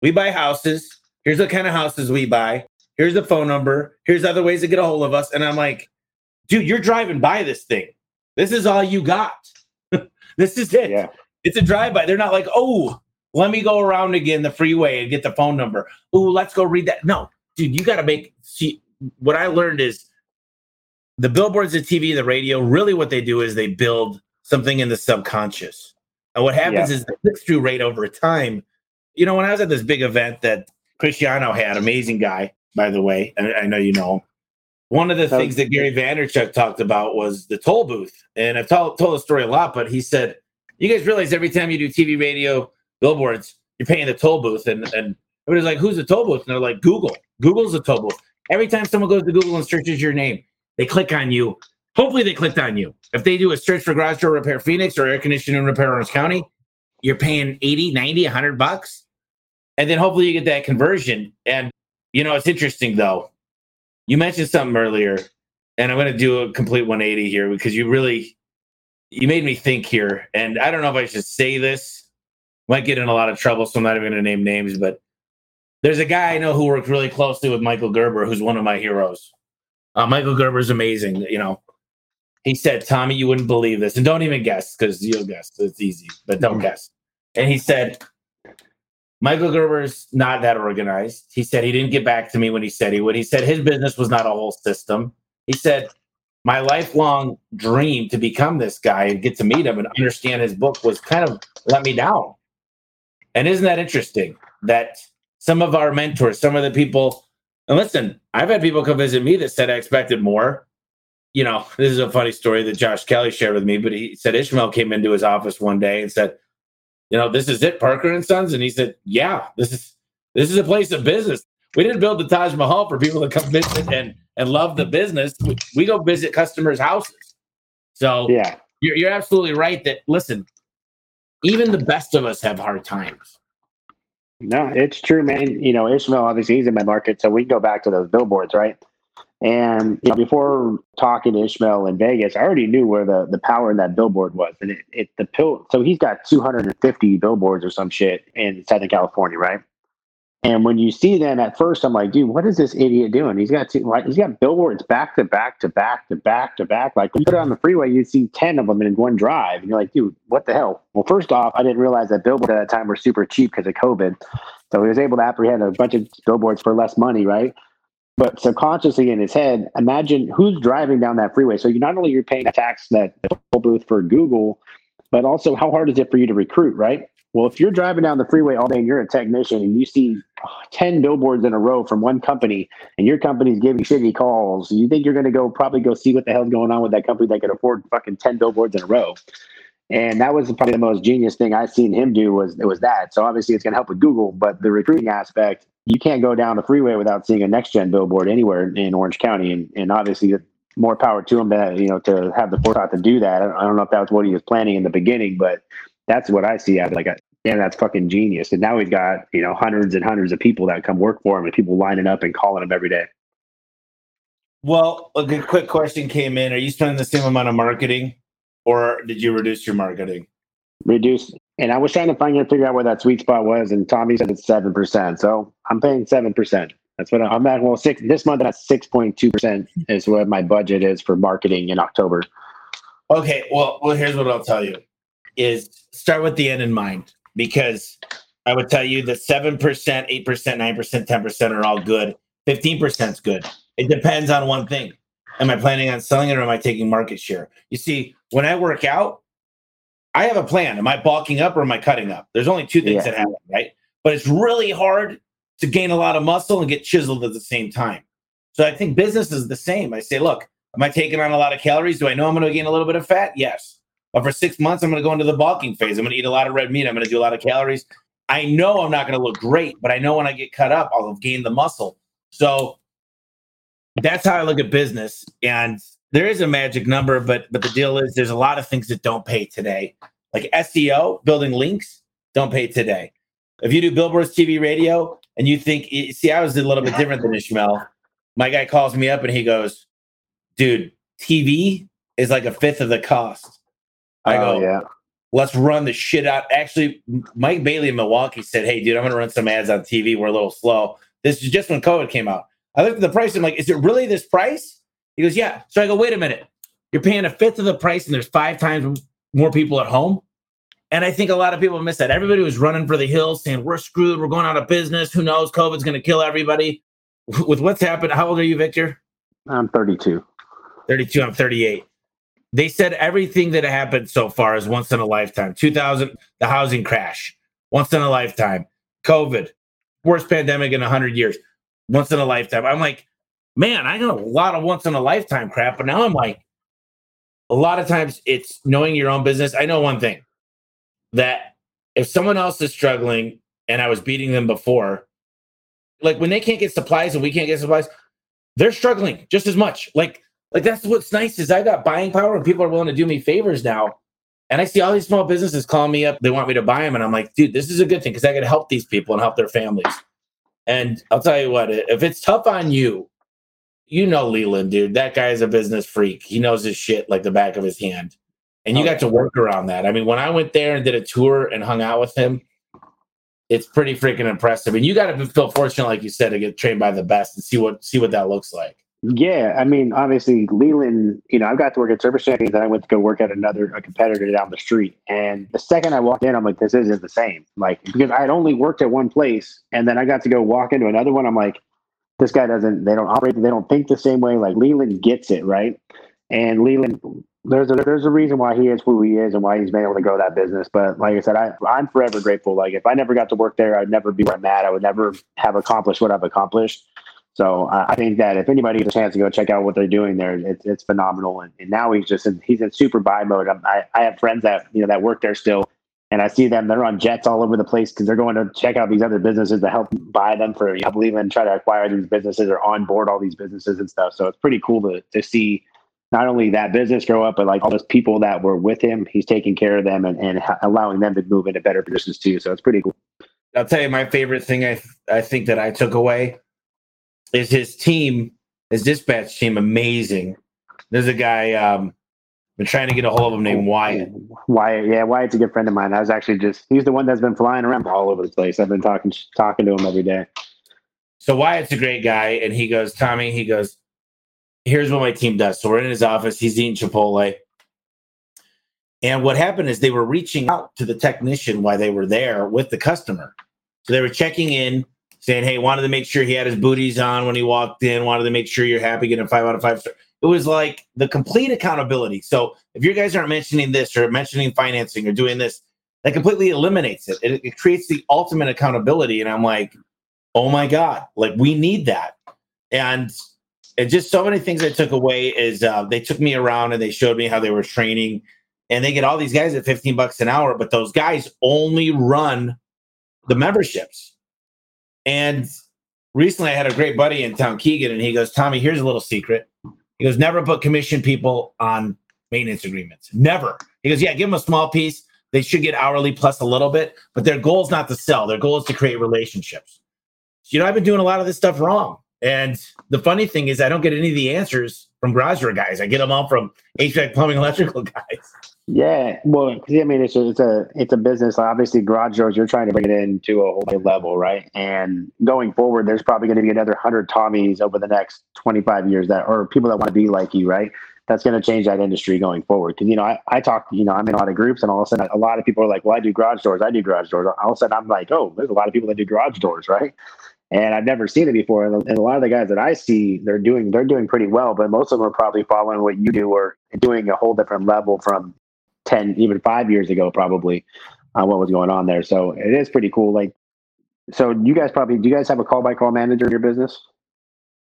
S3: we buy houses. Here's what kind of houses we buy. Here's the phone number. Here's other ways to get a hold of us. And I'm like, dude, you're driving by this thing. This is all you got. [LAUGHS] this is it. Yeah. It's a drive-by. They're not like, oh, let me go around again the freeway and get the phone number. Oh, let's go read that. No, dude, you got to make. See, what I learned is the billboards, the TV, the radio. Really, what they do is they build something in the subconscious. And what happens yeah. is the click-through rate over time. You know, when I was at this big event that Cristiano had, amazing guy, by the way. I, I know you know him. One of the things that Gary Vaynerchuk talked about was the toll booth. And I've told, told the story a lot, but he said, You guys realize every time you do TV, radio, billboards, you're paying the toll booth. And, and everybody's like, Who's the toll booth? And they're like, Google. Google's the toll booth. Every time someone goes to Google and searches your name, they click on you. Hopefully, they clicked on you. If they do a search for garage door repair Phoenix or air conditioning repair Orange County, you're paying 80, 90, 100 bucks. And then hopefully you get that conversion. And, you know, it's interesting though you mentioned something earlier, and I'm going to do a complete 180 here because you really you made me think here, and I don't know if I should say this. Might get in a lot of trouble, so I'm not even going to name names. But there's a guy I know who worked really closely with Michael Gerber, who's one of my heroes. Uh, Michael Gerber is amazing. You know, he said, "Tommy, you wouldn't believe this, and don't even guess because you'll guess. It's easy, but don't mm-hmm. guess." And he said, Michael Gerber's not that organized. He said he didn't get back to me when he said he would. He said his business was not a whole system. He said, My lifelong dream to become this guy and get to meet him and understand his book was kind of let me down. And isn't that interesting that some of our mentors, some of the people, and listen, I've had people come visit me that said I expected more. you know, this is a funny story that Josh Kelly shared with me, but he said Ishmael came into his office one day and said, you know, this is it, Parker and Sons. And he said, yeah, this is this is a place of business. We didn't build the Taj Mahal for people to come visit and and love the business. We, we go visit customers' houses. So
S1: Yeah.
S3: you're, you're absolutely right that listen, even the best of us have hard times.
S1: No, it's true, man. You know, Ishmael, obviously, he's in my market. So we go back to those billboards, right? And you know, before talking to Ishmael in Vegas, I already knew where the, the power in that billboard was. And it, it the pill, so he's got 250 billboards or some shit in Southern California, right? And when you see them at first, I'm like, dude, what is this idiot doing? He's got two, like, he's got billboards back to back to back to back to back. Like when you put it on the freeway, you see 10 of them in one drive. And you're like, dude, what the hell? Well, first off, I didn't realize that billboards at that time were super cheap because of COVID. So he was able to apprehend a bunch of billboards for less money, right? But subconsciously in his head, imagine who's driving down that freeway. So you not only you're paying a tax that booth for Google, but also how hard is it for you to recruit, right? Well, if you're driving down the freeway all day and you're a technician and you see 10 billboards in a row from one company and your company's giving shitty calls, you think you're going to go probably go see what the hell's going on with that company that can afford fucking 10 billboards in a row. And that was probably the most genius thing I've seen him do was it was that. So obviously it's going to help with Google, but the recruiting aspect, you can't go down the freeway without seeing a next gen billboard anywhere in Orange County. And, and obviously more power to him that, you know, to have the forethought to do that. I don't, I don't know if that was what he was planning in the beginning, but that's what I see. I like, damn, that's fucking genius. And now we've got, you know, hundreds and hundreds of people that come work for him and people lining up and calling him every day.
S3: Well, a good quick question came in. Are you spending the same amount of marketing or did you reduce your marketing?
S1: Reduce. And I was trying to find and figure out where that sweet spot was. And Tommy said it's 7%. So I'm paying 7%. That's what I'm at. Well, six this month, that's 6.2% is what my budget is for marketing in October.
S3: Okay, well, well, here's what I'll tell you: is start with the end in mind, because I would tell you that seven percent, eight percent, nine percent, ten percent are all good. Fifteen percent is good. It depends on one thing: am I planning on selling it or am I taking market share? You see, when I work out, I have a plan. Am I bulking up or am I cutting up? There's only two things
S1: Yeah.
S3: that happen, right? But it's really hard to gain a lot of muscle and get chiseled at the same time. So I think business is the same. I say, look, am I taking on a lot of calories? Do I know I'm going to gain a little bit of fat? Yes. But for six months, I'm going to go into the bulking phase. I'm going to eat a lot of red meat. I'm going to do a lot of calories. I know I'm not going to look great, but I know when I get cut up, I'll have gained the muscle. So that's how I look at business. And there is a magic number, but but the deal is there's a lot of things that don't pay today. Like SEO, building links, don't pay today. If you do billboards, TV, radio, and you think, eh, see, I was a little bit different than Ishmael. My guy calls me up and he goes, dude, TV is like a fifth of the cost. I
S1: Oh,
S3: go,
S1: yeah.
S3: let's run the shit out. Actually, Mike Bailey in Milwaukee said, Hey, dude, I'm gonna run some ads on TV. We're a little slow. This is just when COVID came out. I looked at the price. I'm like, is it really this price? He goes, Yeah. So I go, wait a minute. You're paying a fifth of the price, and there's five times more people at home. And I think a lot of people miss that. Everybody was running for the hills saying, We're screwed, we're going out of business. Who knows? COVID's gonna kill everybody. With what's happened, how old are you, Victor?
S1: I'm 32.
S3: 32 i'm 38 they said everything that happened so far is once in a lifetime 2000 the housing crash once in a lifetime covid worst pandemic in 100 years once in a lifetime i'm like man i know a lot of once in a lifetime crap but now i'm like a lot of times it's knowing your own business i know one thing that if someone else is struggling and i was beating them before like when they can't get supplies and we can't get supplies they're struggling just as much like like that's what's nice is I got buying power and people are willing to do me favors now. And I see all these small businesses calling me up. They want me to buy them. And I'm like, dude, this is a good thing because I can help these people and help their families. And I'll tell you what, if it's tough on you, you know Leland, dude. That guy is a business freak. He knows his shit like the back of his hand. And you
S1: Oh,
S3: got to work around that. I mean, when I went there and did a tour and hung out with him, it's pretty freaking impressive. And you got to feel fortunate, like you said, to get trained by the best and see what see what that looks like.
S1: Yeah, I mean, obviously, Leland. You know, I got to work at Service Champions, then I went to go work at another a competitor down the street. And the second I walked in, I'm like, this isn't the same. Like, because I had only worked at one place, and then I got to go walk into another one. I'm like, this guy doesn't. They don't operate. They don't think the same way. Like Leland gets it right, and Leland. There's a there's a reason why he is who he is and why he's been able to grow that business. But like I said, I I'm forever grateful. Like if I never got to work there, I'd never be where I'm at. I would never have accomplished what I've accomplished. So uh, I think that if anybody gets a chance to go check out what they're doing there, it's, it's phenomenal. And, and now he's just in, he's in super buy mode. I, I have friends that you know that work there still, and I see them. They're on jets all over the place because they're going to check out these other businesses to help buy them for, you know, believe and try to acquire these businesses or onboard all these businesses and stuff. So it's pretty cool to to see not only that business grow up, but like all those people that were with him, he's taking care of them and, and allowing them to move into better positions too. So it's pretty cool.
S3: I'll tell you my favorite thing I I think that I took away is his team, his dispatch team, amazing. There's a guy um been trying to get a hold of him named Wyatt.
S1: Wyatt, yeah, Wyatt's a good friend of mine. I was actually just he's the one that's been flying around all over the place. I've been talking talking to him every day.
S3: So Wyatt's a great guy, and he goes, Tommy, he goes, here's what my team does. So we're in his office, he's eating Chipotle. And what happened is they were reaching out to the technician while they were there with the customer. So they were checking in, saying, Hey, wanted to make sure he had his booties on when he walked in, wanted to make sure you're happy, getting five out of five star. It was like the complete accountability. So if you guys aren't mentioning this or mentioning financing or doing this, that completely eliminates it. It, it creates the ultimate accountability. And I'm like, oh my God, like we need that. And and just so many things I took away is uh, they took me around and they showed me how they were training, and they get all these guys at 15 bucks an hour, but those guys only run the memberships. And recently I had a great buddy in town, Keegan, and he goes, Tommy, here's a little secret. He goes, never put commission people on maintenance agreements. Never. He goes, yeah, give them a small piece. They should get hourly plus a little bit, but their goal is not to sell. Their goal is to create relationships. So, you know, I've been doing a lot of this stuff wrong. And the funny thing is, I don't get any of the answers from garage door guys. I get them all from HVAC, plumbing, electrical guys.
S1: Yeah, well, I mean, it's a, it's a it's a business. Obviously, garage doors, you're trying to bring it into a whole new level, right? And going forward, there's probably going to be another hundred Tommies over the next 25 years that, or people that want to be like you, right? That's going to change that industry going forward. Because you know, I, I talk, you know, I'm in a lot of groups, and all of a sudden, a lot of people are like, "Well, I do garage doors. I do garage doors." All of a sudden, I'm like, "Oh, there's a lot of people that do garage doors, right?" And I've never seen it before. And, a lot of the guys that I see, they're doing they're doing pretty well, but most of them are probably following what you do or doing a whole different level from ten, even five years ago, probably on what was going on there. So it is pretty cool. Like, so you guys probably do you guys have a call by call manager in your business?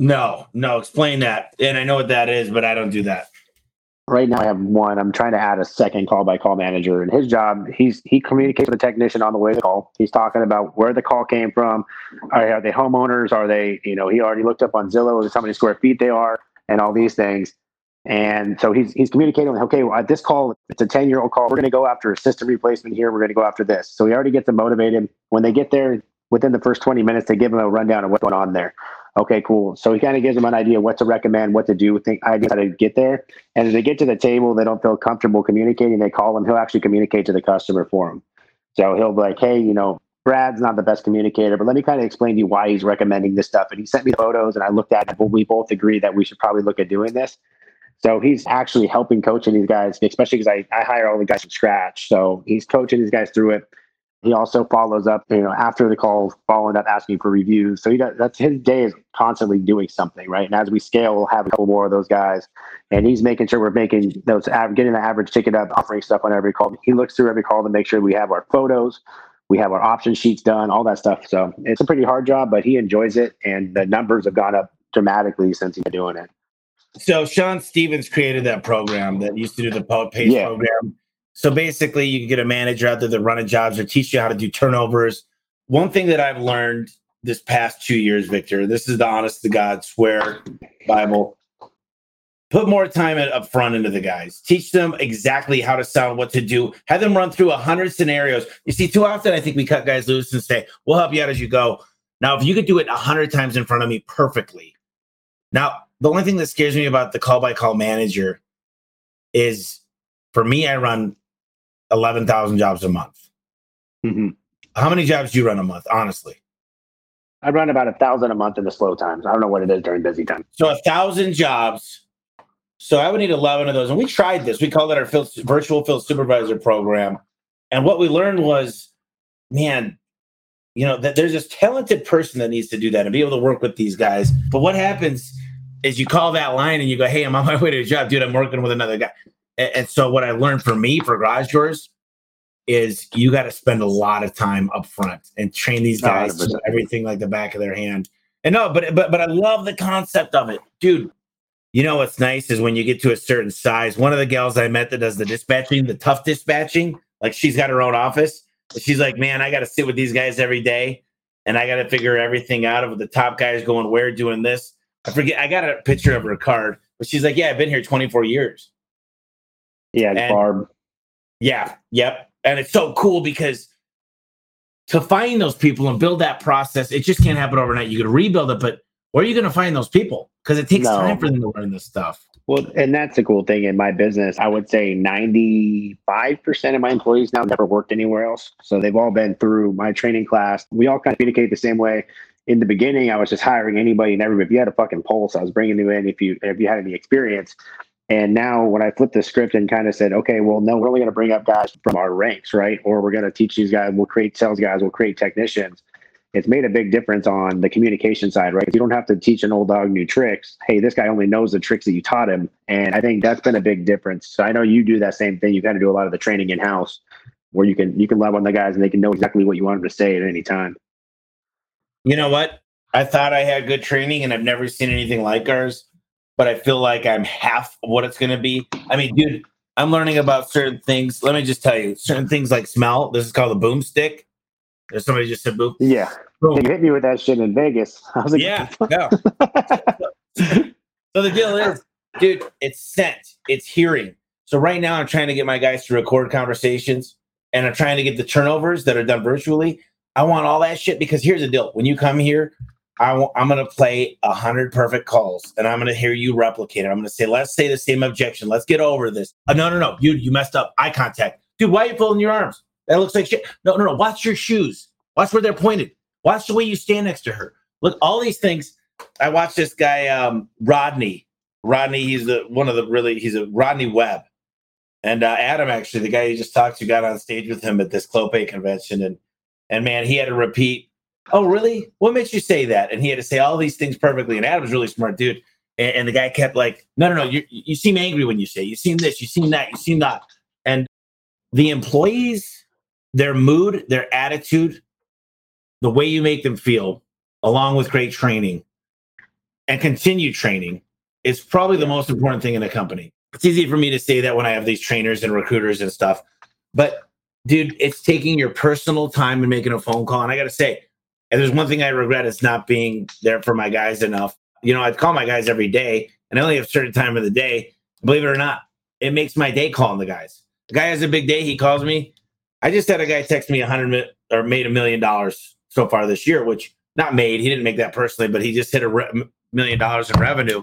S3: No, no. Explain that. And I know what that is, but I don't do that
S1: right now I have one. I'm trying to add a second call by call manager, and his job he's he communicates with the technician on the way to the call. He's talking about where the call came from. Are, are they homeowners? Are they you know he already looked up on Zillow how many square feet they are and all these things. And so he's he's communicating with okay, well, this call, it's a 10 year old call. We're going to go after a system replacement here. We're going to go after this. So he already gets them motivated. When they get there, within the first 20 minutes, they give them a rundown of what's going on there. Okay, cool. So he kind of gives them an idea what to recommend, what to do, think ideas how to get there. And if they get to the table, they don't feel comfortable communicating. They call him. He'll actually communicate to the customer for them. So he'll be like, "Hey, you know, Brad's not the best communicator, but let me kind of explain to you why he's recommending this stuff." And he sent me photos, and I looked at it. But we both agree that we should probably look at doing this. So he's actually helping coaching these guys, especially because I, I hire all the guys from scratch. So he's coaching these guys through it he also follows up, you know, after the call, following up, asking for reviews. So he does, that's his day is constantly doing something, right? And as we scale, we'll have a couple more of those guys. And he's making sure we're making those, getting the average ticket up, offering stuff on every call. He looks through every call to make sure we have our photos, we have our option sheets done, all that stuff. So it's a pretty hard job, but he enjoys it. And the numbers have gone up dramatically since he's been doing it.
S3: So Sean Stevens created that program that used to do the PACE yeah. program so basically, you can get a manager out there that running jobs or teach you how to do turnovers. One thing that I've learned this past two years, Victor, this is the honest to God swear Bible. Put more time up front into the guys. Teach them exactly how to sound, what to do. Have them run through a hundred scenarios. You see, too often I think we cut guys loose and say, "We'll help you out as you go." Now, if you could do it a hundred times in front of me perfectly, now the only thing that scares me about the call by call manager is, for me, I run 11,000 jobs a month. Mm-hmm. How many jobs do you run a month, honestly?
S1: I run about a thousand a month in the slow times. I don't know what it is during busy times.
S3: So a thousand jobs. So I would need 11 of those. And we tried this. We called it our field, virtual field supervisor program. And what we learned was, man, you know, that there's this talented person that needs to do that and be able to work with these guys. But what happens is you call that line and you go, hey, I'm on my way to a job, dude. I'm working with another guy. And, and so what I learned for me for garage doors is you got to spend a lot of time up front and train these guys to everything like the back of their hand. And no, but but but I love the concept of it, dude. You know what's nice is when you get to a certain size. One of the gals I met that does the dispatching, the tough dispatching, like she's got her own office. She's like, man, I got to sit with these guys every day, and I got to figure everything out of the top guys going where, doing this. I forget. I got a picture of her card, but she's like, yeah, I've been here 24 years.
S1: Yeah,
S3: And-
S1: Barb.
S3: Yeah, yep. And it's so cool because to find those people and build that process, it just can't happen overnight. You could rebuild it, but where are you going to find those people? Because it takes
S1: No.
S3: time for them to learn this stuff.
S1: Well, and that's the cool thing in my business. I would say 95% of my employees now never worked anywhere else. So they've all been through my training class. We all kind of communicate the same way. In the beginning, I was just hiring anybody and everybody. If you had a fucking pulse, I was bringing you in if you if you had any experience. And now when I flipped the script and kind of said, okay, well, no, we're only going to bring up guys from our ranks, right? Or we're going to teach these guys, we'll create sales guys, we'll create technicians it's made a big difference on the communication side, right? You don't have to teach an old dog new tricks. Hey, this guy only knows the tricks that you taught him. And I think that's been a big difference. So I know you do that same thing. You kind of do a lot of the training in house where you can you can love on the guys and they can know exactly what you want them to say at any time.
S3: You know what? I thought I had good training and I've never seen anything like ours, but I feel like I'm half of what it's going to be. I mean, dude, I'm learning about certain things. Let me just tell you certain things like smell. This is called a boomstick. There's somebody just said boom.
S1: Yeah.
S3: boom.
S1: You hit me with that shit in Vegas. [LAUGHS] I was like,
S3: Yeah, [LAUGHS] no. so the deal is, dude, it's scent, it's hearing. So right now, I'm trying to get my guys to record conversations, and I'm trying to get the turnovers that are done virtually. I want all that shit because here's the deal: when you come here, I w- I'm going to play a hundred perfect calls, and I'm going to hear you replicate it. I'm going to say, let's say the same objection. Let's get over this. Uh, no, no, no, dude, you messed up. Eye contact, dude. Why are you folding your arms? That looks like shit. No, no, no. Watch your shoes. Watch where they're pointed. Watch the way you stand next to her. Look, all these things. I watched this guy, um, Rodney. Rodney, he's the one of the really. He's a Rodney Webb, and uh, Adam actually, the guy you just talked to, got on stage with him at this Clope convention, and and man, he had to repeat. Oh, really? What makes you say that? And he had to say all these things perfectly. And Adam's really smart dude. And, and the guy kept like, no, no, no. You you seem angry when you say. You seem this. You seem that. You seem that. And the employees, their mood, their attitude, the way you make them feel, along with great training and continued training, is probably the most important thing in a company. It's easy for me to say that when I have these trainers and recruiters and stuff, but dude, it's taking your personal time and making a phone call. And I got to say, and there's one thing I regret is not being there for my guys enough. You know, I'd call my guys every day, and I only have a certain time of the day. Believe it or not, it makes my day calling the guys. The guy has a big day, he calls me. I just had a guy text me a hundred or made a million dollars so far this year, which not made. He didn't make that personally, but he just hit a re- million dollars in revenue.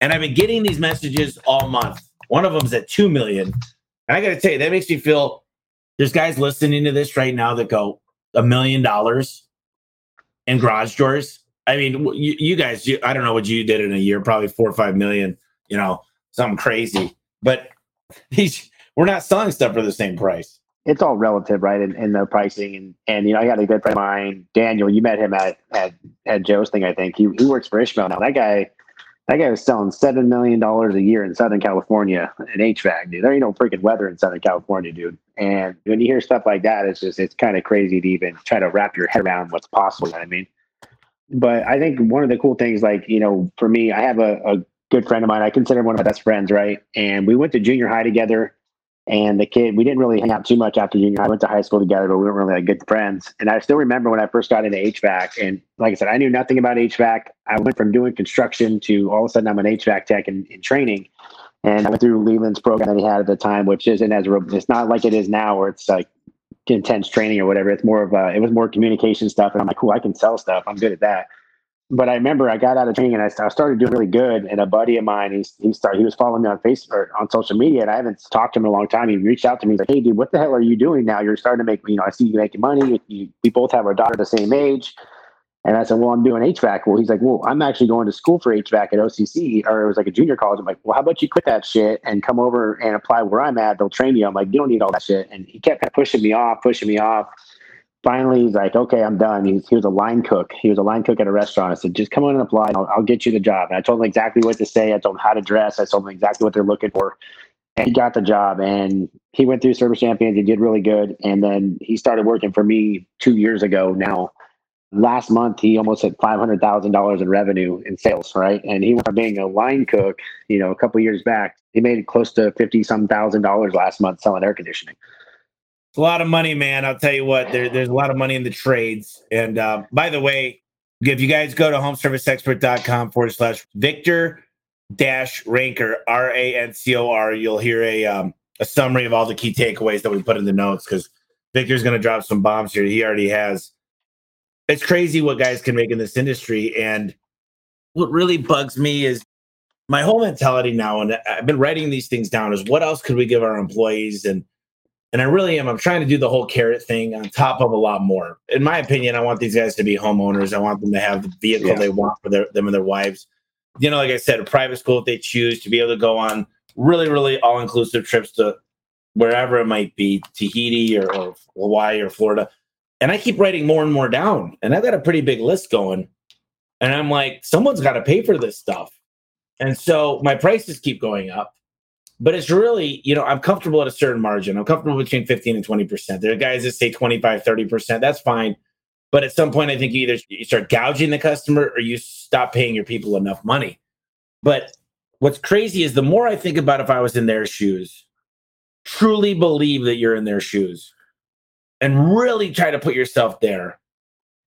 S3: And I've been getting these messages all month. One of them's at two million, and I got to tell you, that makes me feel. There's guys listening to this right now that go a million dollars in garage doors. I mean, you, you guys, you, I don't know what you did in a year, probably four or five million, you know, something crazy. But [LAUGHS] these, we're not selling stuff for the same price.
S1: it's all relative, right? In, in the pricing and and you know, I got a good friend of mine, Daniel. You met him at at at Joe's thing, I think. He he works for Ishmael now. That guy, that guy was selling seven million dollars a year in Southern California in HVAC, dude. There ain't no freaking weather in Southern California, dude. And when you hear stuff like that, it's just it's kind of crazy to even try to wrap your head around what's possible. You know what I mean? But I think one of the cool things, like you know, for me, I have a, a good friend of mine. I consider him one of my best friends, right? And we went to junior high together. And the kid, we didn't really hang out too much after junior. I went to high school together, but we weren't really like good friends. And I still remember when I first got into HVAC. And like I said, I knew nothing about HVAC. I went from doing construction to all of a sudden I'm an HVAC tech in, in training. And I went through Leland's program that he had at the time, which isn't as it's not like it is now, where it's like intense training or whatever. It's more of a, it was more communication stuff. And I'm like, cool, I can sell stuff. I'm good at that but I remember I got out of training and I, started doing really good. And a buddy of mine, he's, he started, he was following me on Facebook on social media and I haven't talked to him in a long time. He reached out to me. He's like, Hey dude, what the hell are you doing now? You're starting to make, you know, I see you making money. You, we both have our daughter the same age. And I said, well, I'm doing HVAC. Well, he's like, well, I'm actually going to school for HVAC at OCC or it was like a junior college. I'm like, well, how about you quit that shit and come over and apply where I'm at? They'll train you. I'm like, you don't need all that shit. And he kept pushing me off, pushing me off finally he's like, okay, I'm done. He's, he was a line cook. He was a line cook at a restaurant. I said, just come on and apply. I'll, I'll get you the job. And I told him exactly what to say. I told him how to dress. I told him exactly what they're looking for. And he got the job and he went through service champions. He did really good. And then he started working for me two years ago now. last month he almost hit five hundred thousand dollars in revenue in sales, right? And he went from being a line cook, you know, a couple years back, he made close to fifty some thousand dollars last month selling air conditioning.
S3: It's a lot of money, man. I'll tell you what, there, there's a lot of money in the trades. And uh, by the way, if you guys go to homeserviceexpert.com forward slash Victor dash Rancor, R A N C O R, you'll hear a um, a summary of all the key takeaways that we put in the notes because Victor's going to drop some bombs here. He already has. It's crazy what guys can make in this industry. And what really bugs me is my whole mentality now, and I've been writing these things down, is what else could we give our employees? And and I really am. I'm trying to do the whole carrot thing on top of a lot more. In my opinion, I want these guys to be homeowners. I want them to have the vehicle yeah. they want for their, them and their wives. You know, like I said, a private school if they choose to be able to go on really, really all inclusive trips to wherever it might be, Tahiti or, or Hawaii or Florida. And I keep writing more and more down. And I've got a pretty big list going. And I'm like, someone's got to pay for this stuff. And so my prices keep going up. But it's really, you know, I'm comfortable at a certain margin. I'm comfortable between 15 and 20%. There are guys that say 25, 30%. That's fine. But at some point, I think you either you start gouging the customer or you stop paying your people enough money. But what's crazy is the more I think about if I was in their shoes, truly believe that you're in their shoes and really try to put yourself there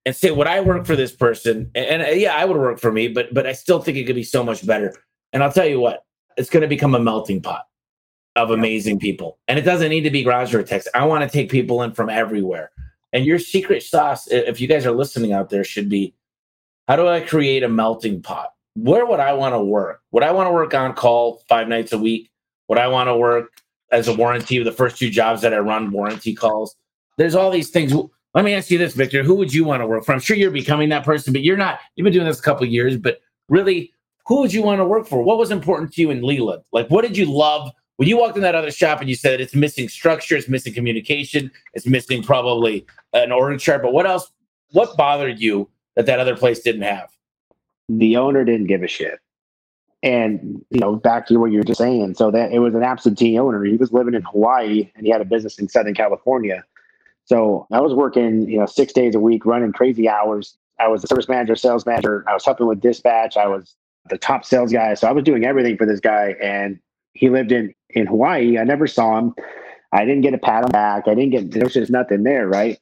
S3: and say, would I work for this person? And, and uh, yeah, I would work for me, but but I still think it could be so much better. And I'll tell you what, it's going to become a melting pot of amazing people. And it doesn't need to be garage or text. I want to take people in from everywhere. And your secret sauce, if you guys are listening out there, should be how do I create a melting pot? Where would I want to work? Would I want to work on call five nights a week? Would I want to work as a warranty the first two jobs that I run warranty calls? There's all these things. Let me ask you this, Victor. Who would you want to work for? I'm sure you're becoming that person, but you're not. You've been doing this a couple years, but really, who would you want to work for? What was important to you in Leland? Like, what did you love when you walked in that other shop and you said it's missing structure, it's missing communication, it's missing probably an order chart, but what else? What bothered you that that other place didn't have?
S1: The owner didn't give a shit. And you know, back to what you were just saying, so that it was an absentee owner. He was living in Hawaii and he had a business in Southern California. So I was working, you know, six days a week, running crazy hours. I was a service manager, sales manager. I was helping with dispatch. I was the top sales guy. So I was doing everything for this guy. And he lived in, in Hawaii. I never saw him. I didn't get a pat on the back. I didn't get, there's just nothing there. Right.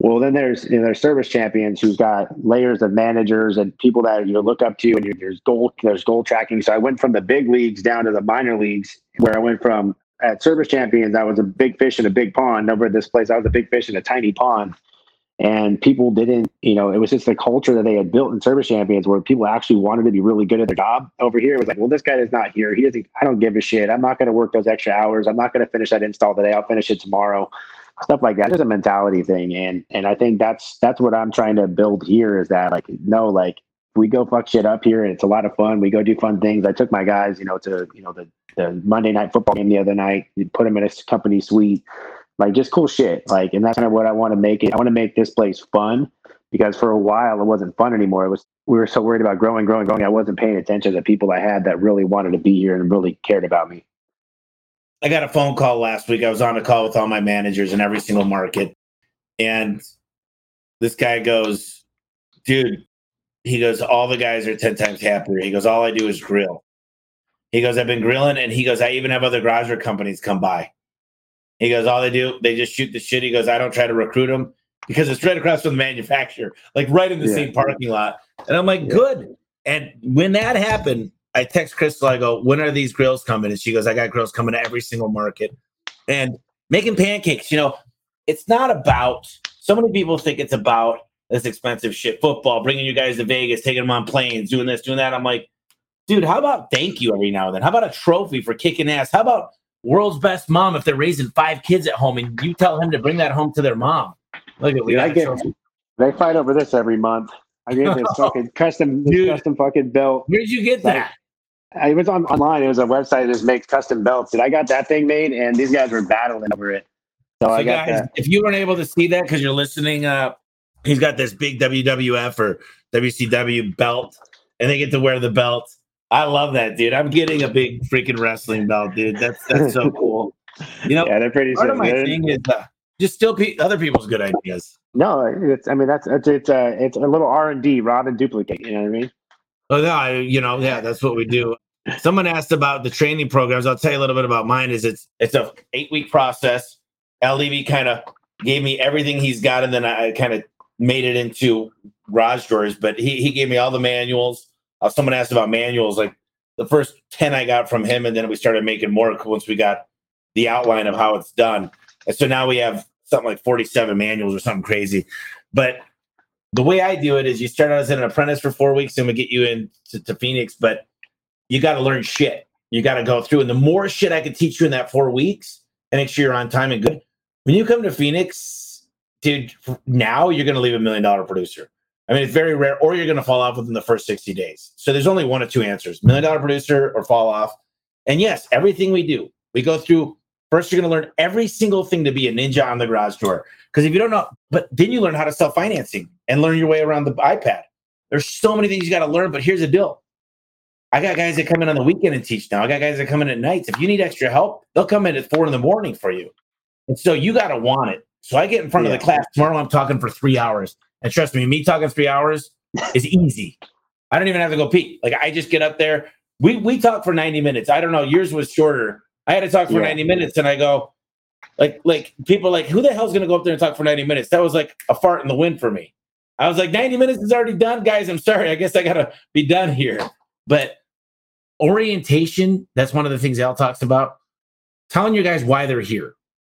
S1: Well, then there's, you know, there's service champions who's got layers of managers and people that you look up to and there's goal, there's goal tracking. So I went from the big leagues down to the minor leagues where I went from at service champions, I was a big fish in a big pond over at this place. I was a big fish in a tiny pond and people didn't you know it was just the culture that they had built in service champions where people actually wanted to be really good at their job. Over here it was like well this guy is not here. He doesn't i don't give a shit. I'm not going to work those extra hours. I'm not going to finish that install today. I'll finish it tomorrow. Stuff like that. It's a mentality thing. And and i think that's that's what i'm trying to build here is that like no like we go fuck shit up here and it's a lot of fun. We go do fun things. I took my guys you know to you know the the monday night football game the other night put them in a company suite like just cool shit. Like, and that's kind of what I want to make it. I want to make this place fun because for a while it wasn't fun anymore. It was we were so worried about growing, growing, growing. I wasn't paying attention to the people I had that really wanted to be here and really cared about me.
S3: I got a phone call last week. I was on a call with all my managers in every single market, and this guy goes, "Dude," he goes, "All the guys are ten times happier." He goes, "All I do is grill." He goes, "I've been grilling," and he goes, "I even have other garage companies come by." He goes, all they do, they just shoot the shit. He goes, I don't try to recruit them because it's right across from the manufacturer, like right in the yeah. same parking lot. And I'm like, yeah. good. And when that happened, I text Crystal, I go, when are these grills coming? And she goes, I got grills coming to every single market. And making pancakes, you know, it's not about, so many people think it's about this expensive shit, football, bringing you guys to Vegas, taking them on planes, doing this, doing that. I'm like, dude, how about thank you every now and then? How about a trophy for kicking ass? How about world's best mom if they're raising five kids at home and you tell him to bring that home to their mom. Look at
S1: Dude, I get, They fight over this every month. I get this [LAUGHS] fucking custom this Dude, custom fucking belt.
S3: Where did you get that?
S1: I was on online. It was a website that just makes custom belts. And I got that thing made and these guys were battling over it.
S3: So, so I got guys, that. if you weren't able to see that because you're listening, uh, he's got this big WWF or WCW belt, and they get to wear the belt. I love that, dude. I'm getting a big freaking wrestling belt, dude. That's that's so [LAUGHS] cool. You know,
S1: yeah, they're pretty.
S3: Part of my thing is, uh, just steal pe- other people's good ideas.
S1: No, it's. I mean, that's it's it's a it's a little R and D, rob and duplicate. You know what I mean?
S3: Oh no, I, you know, yeah, that's what we do. Someone asked about the training programs. I'll tell you a little bit about mine. Is it's it's a eight week process. LDV kind of gave me everything he's got, and then I kind of made it into garage drawers. But he he gave me all the manuals. Uh, someone asked about manuals. Like the first ten I got from him, and then we started making more once we got the outline of how it's done. And so now we have something like forty seven manuals or something crazy. But the way I do it is you start out as an apprentice for four weeks and we get you into to Phoenix, but you got to learn shit. You got to go through. And the more shit I can teach you in that four weeks and make sure you're on time and good, when you come to Phoenix, dude, now you're going to leave a million dollar producer. I mean, it's very rare, or you're going to fall off within the first 60 days. So there's only one of two answers million dollar producer or fall off. And yes, everything we do, we go through first, you're going to learn every single thing to be a ninja on the garage door. Because if you don't know, but then you learn how to sell financing and learn your way around the iPad. There's so many things you got to learn, but here's the deal. I got guys that come in on the weekend and teach now. I got guys that come in at nights. If you need extra help, they'll come in at four in the morning for you. And so you got to want it. So I get in front yeah. of the class tomorrow. I'm talking for three hours, and trust me, me talking three hours is easy. I don't even have to go pee. Like I just get up there. We we talk for 90 minutes. I don't know. Yours was shorter. I had to talk for yeah. 90 minutes, and I go, like like people like who the hell's gonna go up there and talk for 90 minutes? That was like a fart in the wind for me. I was like, 90 minutes is already done, guys. I'm sorry. I guess I gotta be done here. But orientation, that's one of the things Al talks about. Telling you guys why they're here,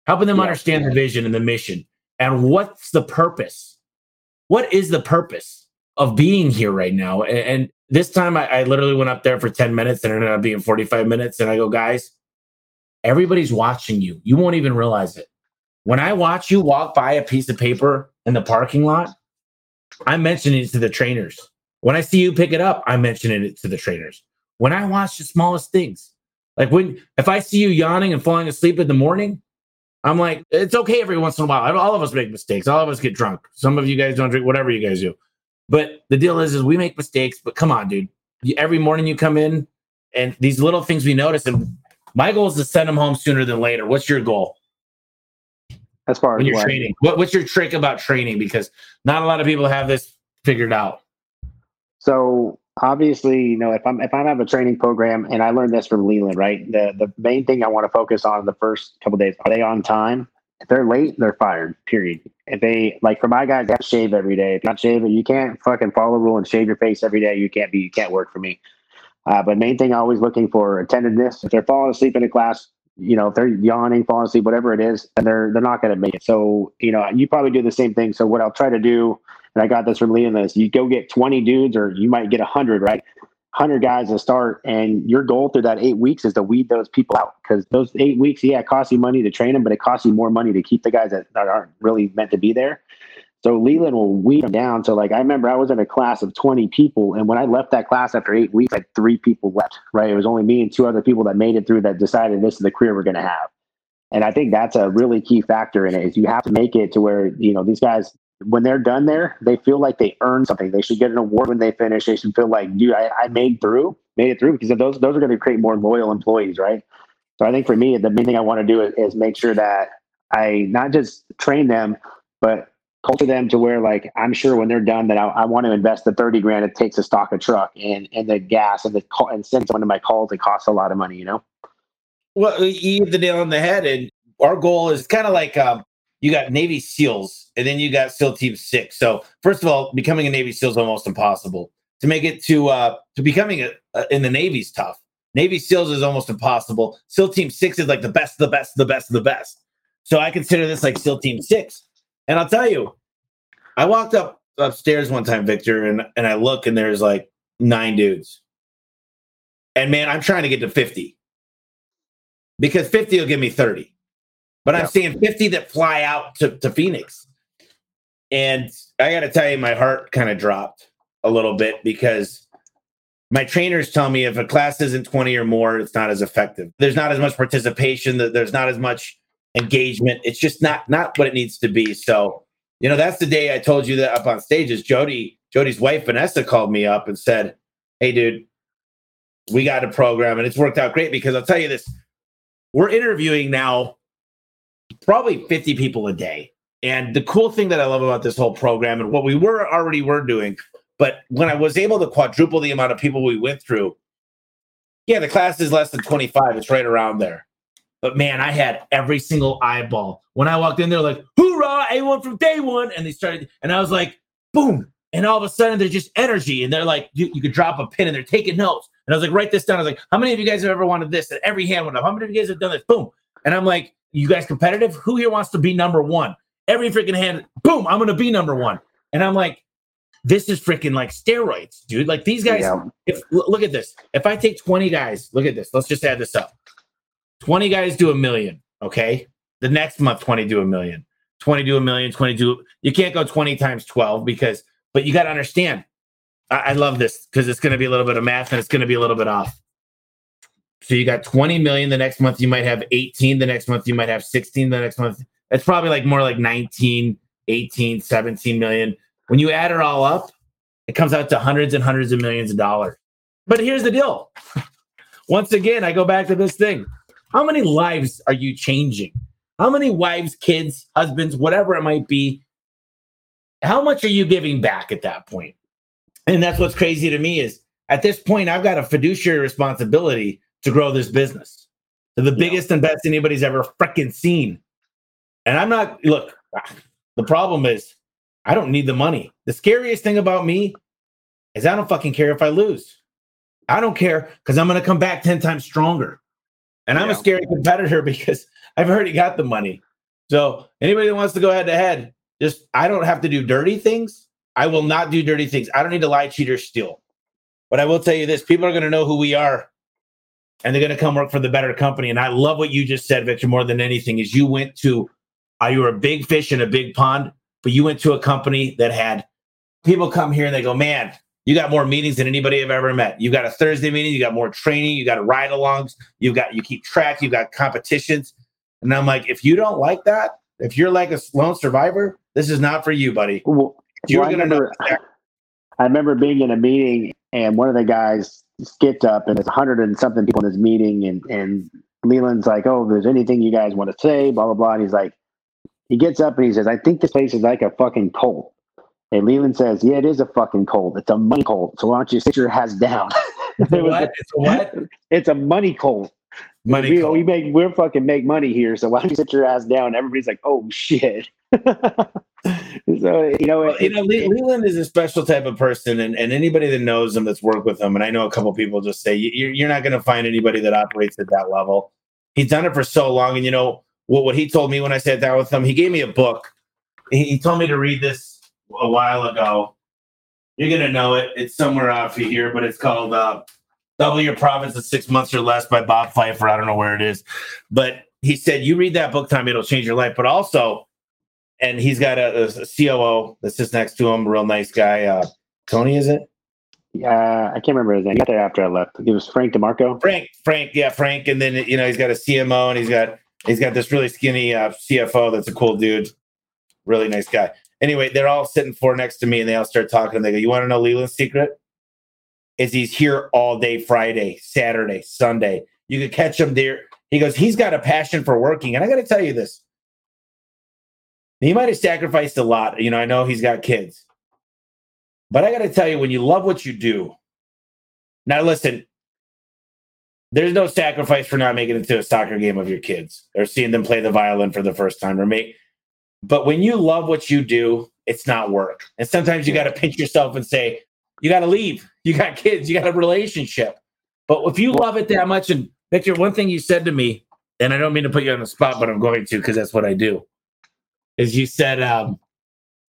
S3: helping them yeah. understand the vision and the mission, and what's the purpose. What is the purpose of being here right now? And, and this time I, I literally went up there for 10 minutes and ended up being 45 minutes. And I go, guys, everybody's watching you. You won't even realize it. When I watch you walk by a piece of paper in the parking lot, I'm mentioning it to the trainers. When I see you pick it up, I'm mentioning it to the trainers. When I watch the smallest things, like when if I see you yawning and falling asleep in the morning, I'm like, it's okay every once in a while. All of us make mistakes. All of us get drunk. Some of you guys don't drink, whatever you guys do. But the deal is, is we make mistakes. But come on, dude. Every morning you come in, and these little things we notice, and my goal is to send them home sooner than later. What's your goal?
S1: As far
S3: when
S1: as
S3: you're what? training, what, what's your trick about training? Because not a lot of people have this figured out.
S1: So obviously, you know, if I'm if I'm have a training program, and I learned this from Leland, right? The the main thing I want to focus on the first couple days are they on time? If they're late, they're fired. Period. If they like for my guys, they have to shave every day. If not shaving, you can't fucking follow rule and shave your face every day. You can't be. You can't work for me. Uh, but main thing, always looking for attentiveness. If they're falling asleep in a class, you know, if they're yawning, falling asleep, whatever it is, and they're they're not going to make it. So you know, you probably do the same thing. So what I'll try to do, and I got this from Liam, is you go get twenty dudes, or you might get hundred, right? 100 guys to start and your goal through that eight weeks is to weed those people out because those eight weeks yeah it costs you money to train them but it costs you more money to keep the guys that, that aren't really meant to be there so Leland will weed them down. So like I remember I was in a class of 20 people, and when I left that class after eight weeks, like three people left. Right, it was only me and two other people that made it through that decided this is the career we're going to have. And I think that's a really key factor in it is you have to make it to where you know these guys when they're done there, they feel like they earned something. They should get an award when they finish. They should feel like, dude, I, I made through, made it through because those those are going to create more loyal employees, right? So I think for me, the main thing I want to do is, is make sure that I not just train them, but culture them to where like I'm sure when they're done that I, I, want to invest the 30 grand it takes to stock a truck and and the gas and the call and send someone to my calls it costs a lot of money, you know?
S3: Well, you hit the nail on the head. And our goal is kind of like um, you got Navy SEALs and then you got SEAL Team Six. So first of all, becoming a Navy SEAL is almost impossible. To make it to uh to becoming a, uh, in the Navy's tough. Navy SEALs is almost impossible. SEAL Team Six is like the best, the best, the best, the best. So I consider this like SEAL Team Six. And I'll tell you, I walked up upstairs one time, Victor, and and I look and there's like nine dudes. And man, I'm trying to get to 50. Because 50 will give me 30. But yeah. I'm seeing 50 that fly out to, to Phoenix. And I gotta tell you, my heart kind of dropped a little bit because my trainers tell me if a class isn't 20 or more, it's not as effective. There's not as much participation, there's not as much engagement. It's just not not what it needs to be. So, you know, that's the day I told you that up on stage is Jody, Jody's wife Vanessa called me up and said, Hey dude, we got a program and it's worked out great because I'll tell you this. We're interviewing now probably 50 people a day. And the cool thing that I love about this whole program and what we were already were doing, but when I was able to quadruple the amount of people we went through, yeah, the class is less than 25. It's right around there. But man, I had every single eyeball. When I walked in, they're like, hoorah, A1 from day one. And they started, and I was like, boom. And all of a sudden, there's just energy. And they're like, you, you could drop a pin and they're taking notes. And I was like, write this down. I was like, how many of you guys have ever wanted this? And every hand went up. How many of you guys have done this? Boom. And I'm like, you guys competitive? Who here wants to be number one? Every freaking hand, boom, I'm going to be number one. And I'm like, this is freaking like steroids, dude. Like these guys, yeah. if look at this. If I take 20 guys, look at this. Let's just add this up. 20 guys do a million. Okay. The next month, 20 do a million. 20 do a million, 20 do. You can't go 20 times 12 because, but you got to understand. I, I love this because it's going to be a little bit of math and it's going to be a little bit off. So you got 20 million. The next month, you might have 18. The next month, you might have 16. The next month, it's probably like more like 19, 18, 17 million. When you add it all up, it comes out to hundreds and hundreds of millions of dollars. But here's the deal. [LAUGHS] Once again, I go back to this thing. How many lives are you changing? How many wives, kids, husbands, whatever it might be? How much are you giving back at that point? And that's what's crazy to me is at this point, I've got a fiduciary responsibility to grow this business to the biggest and best anybody's ever freaking seen. And I'm not, look, the problem is I don't need the money. The scariest thing about me is I don't fucking care if I lose. I don't care because I'm going to come back 10 times stronger. And I'm a scary competitor [LAUGHS] because I've already got the money. So anybody that wants to go head to head, just I don't have to do dirty things. I will not do dirty things. I don't need to lie, cheat, or steal. But I will tell you this: people are going to know who we are, and they're going to come work for the better company. And I love what you just said, Victor. More than anything, is you went to, uh, you were a big fish in a big pond, but you went to a company that had people come here and they go, man, you got more meetings than anybody I've ever met. You got a Thursday meeting, you got more training, you got ride alongs, you got you keep track, you got competitions. And I'm like, if you don't like that, if you're like a lone survivor, this is not for you, buddy. Well, you're
S1: well, gonna know. I remember being in a meeting and one of the guys skipped up and there's a hundred and something people in this meeting and and Leland's like, Oh, there's anything you guys want to say, blah blah blah. And he's like, he gets up and he says, I think this place is like a fucking cult. And Leland says, "Yeah, it is a fucking cult. It's a money cult. So why don't you sit your ass down?" [LAUGHS]
S3: It's a what? It's a what?
S1: It's a money cult. Money we, cult. we make we're fucking make money here. So why don't you sit your ass down? Everybody's like, "Oh shit." [LAUGHS] [LAUGHS] so you know,
S3: well, it, you know, Leland is a special type of person, and, and anybody that knows him that's worked with him, and I know a couple people just say you're you're not going to find anybody that operates at that level. He's done it for so long, and you know what? What he told me when I sat down with him, he gave me a book. He, he told me to read this a while ago. You're gonna know it. It's somewhere out here, but it's called uh, "Double Your Profits in Six Months or Less" by Bob Fifer. I don't know where it is, but he said you read that book, time it'll change your life. But also, and he's got a, a COO that sits next to him, real nice guy. Uh, Tony, is it?
S1: Yeah, I can't remember his name. He got there after I left. It was Frank DeMarco.
S3: Frank, Frank, yeah, Frank. And then you know he's got a CMO and he's got he's got this really skinny uh, CFO that's a cool dude, really nice guy. Anyway, they're all sitting four next to me and they all start talking and they go, You want to know Leland's secret? Is he's here all day Friday, Saturday, Sunday. You could catch him there. He goes, He's got a passion for working. And I got to tell you this. He might have sacrificed a lot. You know, I know he's got kids. But I got to tell you, when you love what you do, now listen, there's no sacrifice for not making it to a soccer game of your kids or seeing them play the violin for the first time or make but when you love what you do, it's not work. And sometimes you got to pinch yourself and say, you got to leave. You got kids, you got a relationship. But if you love it that much, and Victor, one thing you said to me, and I don't mean to put you on the spot, but I'm going to because that's what I do, is you said um,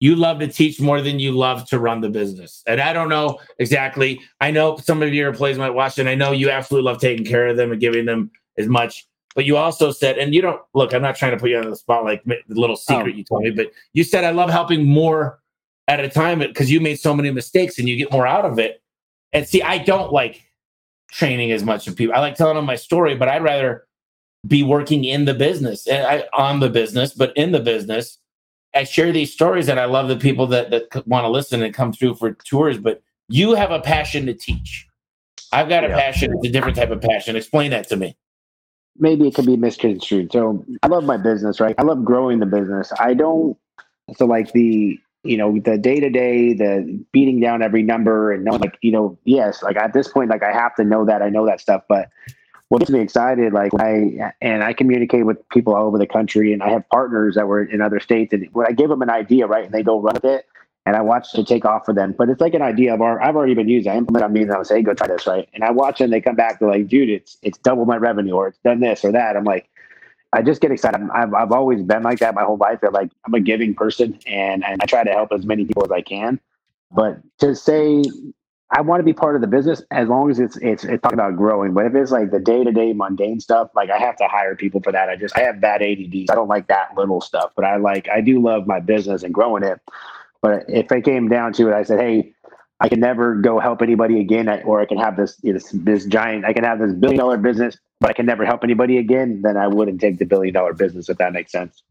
S3: you love to teach more than you love to run the business. And I don't know exactly. I know some of your employees might watch, and I know you absolutely love taking care of them and giving them as much but you also said, and you don't look, I'm not trying to put you on the spot like the little secret oh. you told me, but you said, I love helping more at a time because you made so many mistakes and you get more out of it. And see, I don't like training as much of people. I like telling them my story, but I'd rather be working in the business and I, on the business, but in the business. I share these stories and I love the people that, that want to listen and come through for tours, but you have a passion to teach. I've got a yeah. passion. It's a different type of passion. Explain that to me.
S1: maybe it could be misconstrued. So I love my business, right? I love growing the business. I don't. So like the you know the day to day, the beating down every number and knowing like you know yes, like at this point, like I have to know that I know that stuff, but. What gets me excited, like I and I communicate with people all over the country, and I have partners that were in other states, and when I give them an idea, right, and they go run with it, and I watch it take off for them. But it's like an idea of our, I've already been using. I implement on me and I say, hey, go try this, right? And I watch and they come back, they're like, dude, it's it's double my revenue or it's done this or that. I'm like, I just get excited. I've, I've always been like that my whole life. That like I'm a giving person and, and I try to help as many people as I can. But to say I want to be part of the business as long as it's it's it's talking about growing. But if it's like the day to day mundane stuff, like I have to hire people for that. I just I have bad ADD. I don't like that little stuff. But I like I do love my business and growing it. But if it came down to it, I said, hey, I can never go help anybody again, or I can have this this, this giant, I can have this billion dollar business, but I can never help anybody again. Then I wouldn't take the billion dollar business if that makes sense.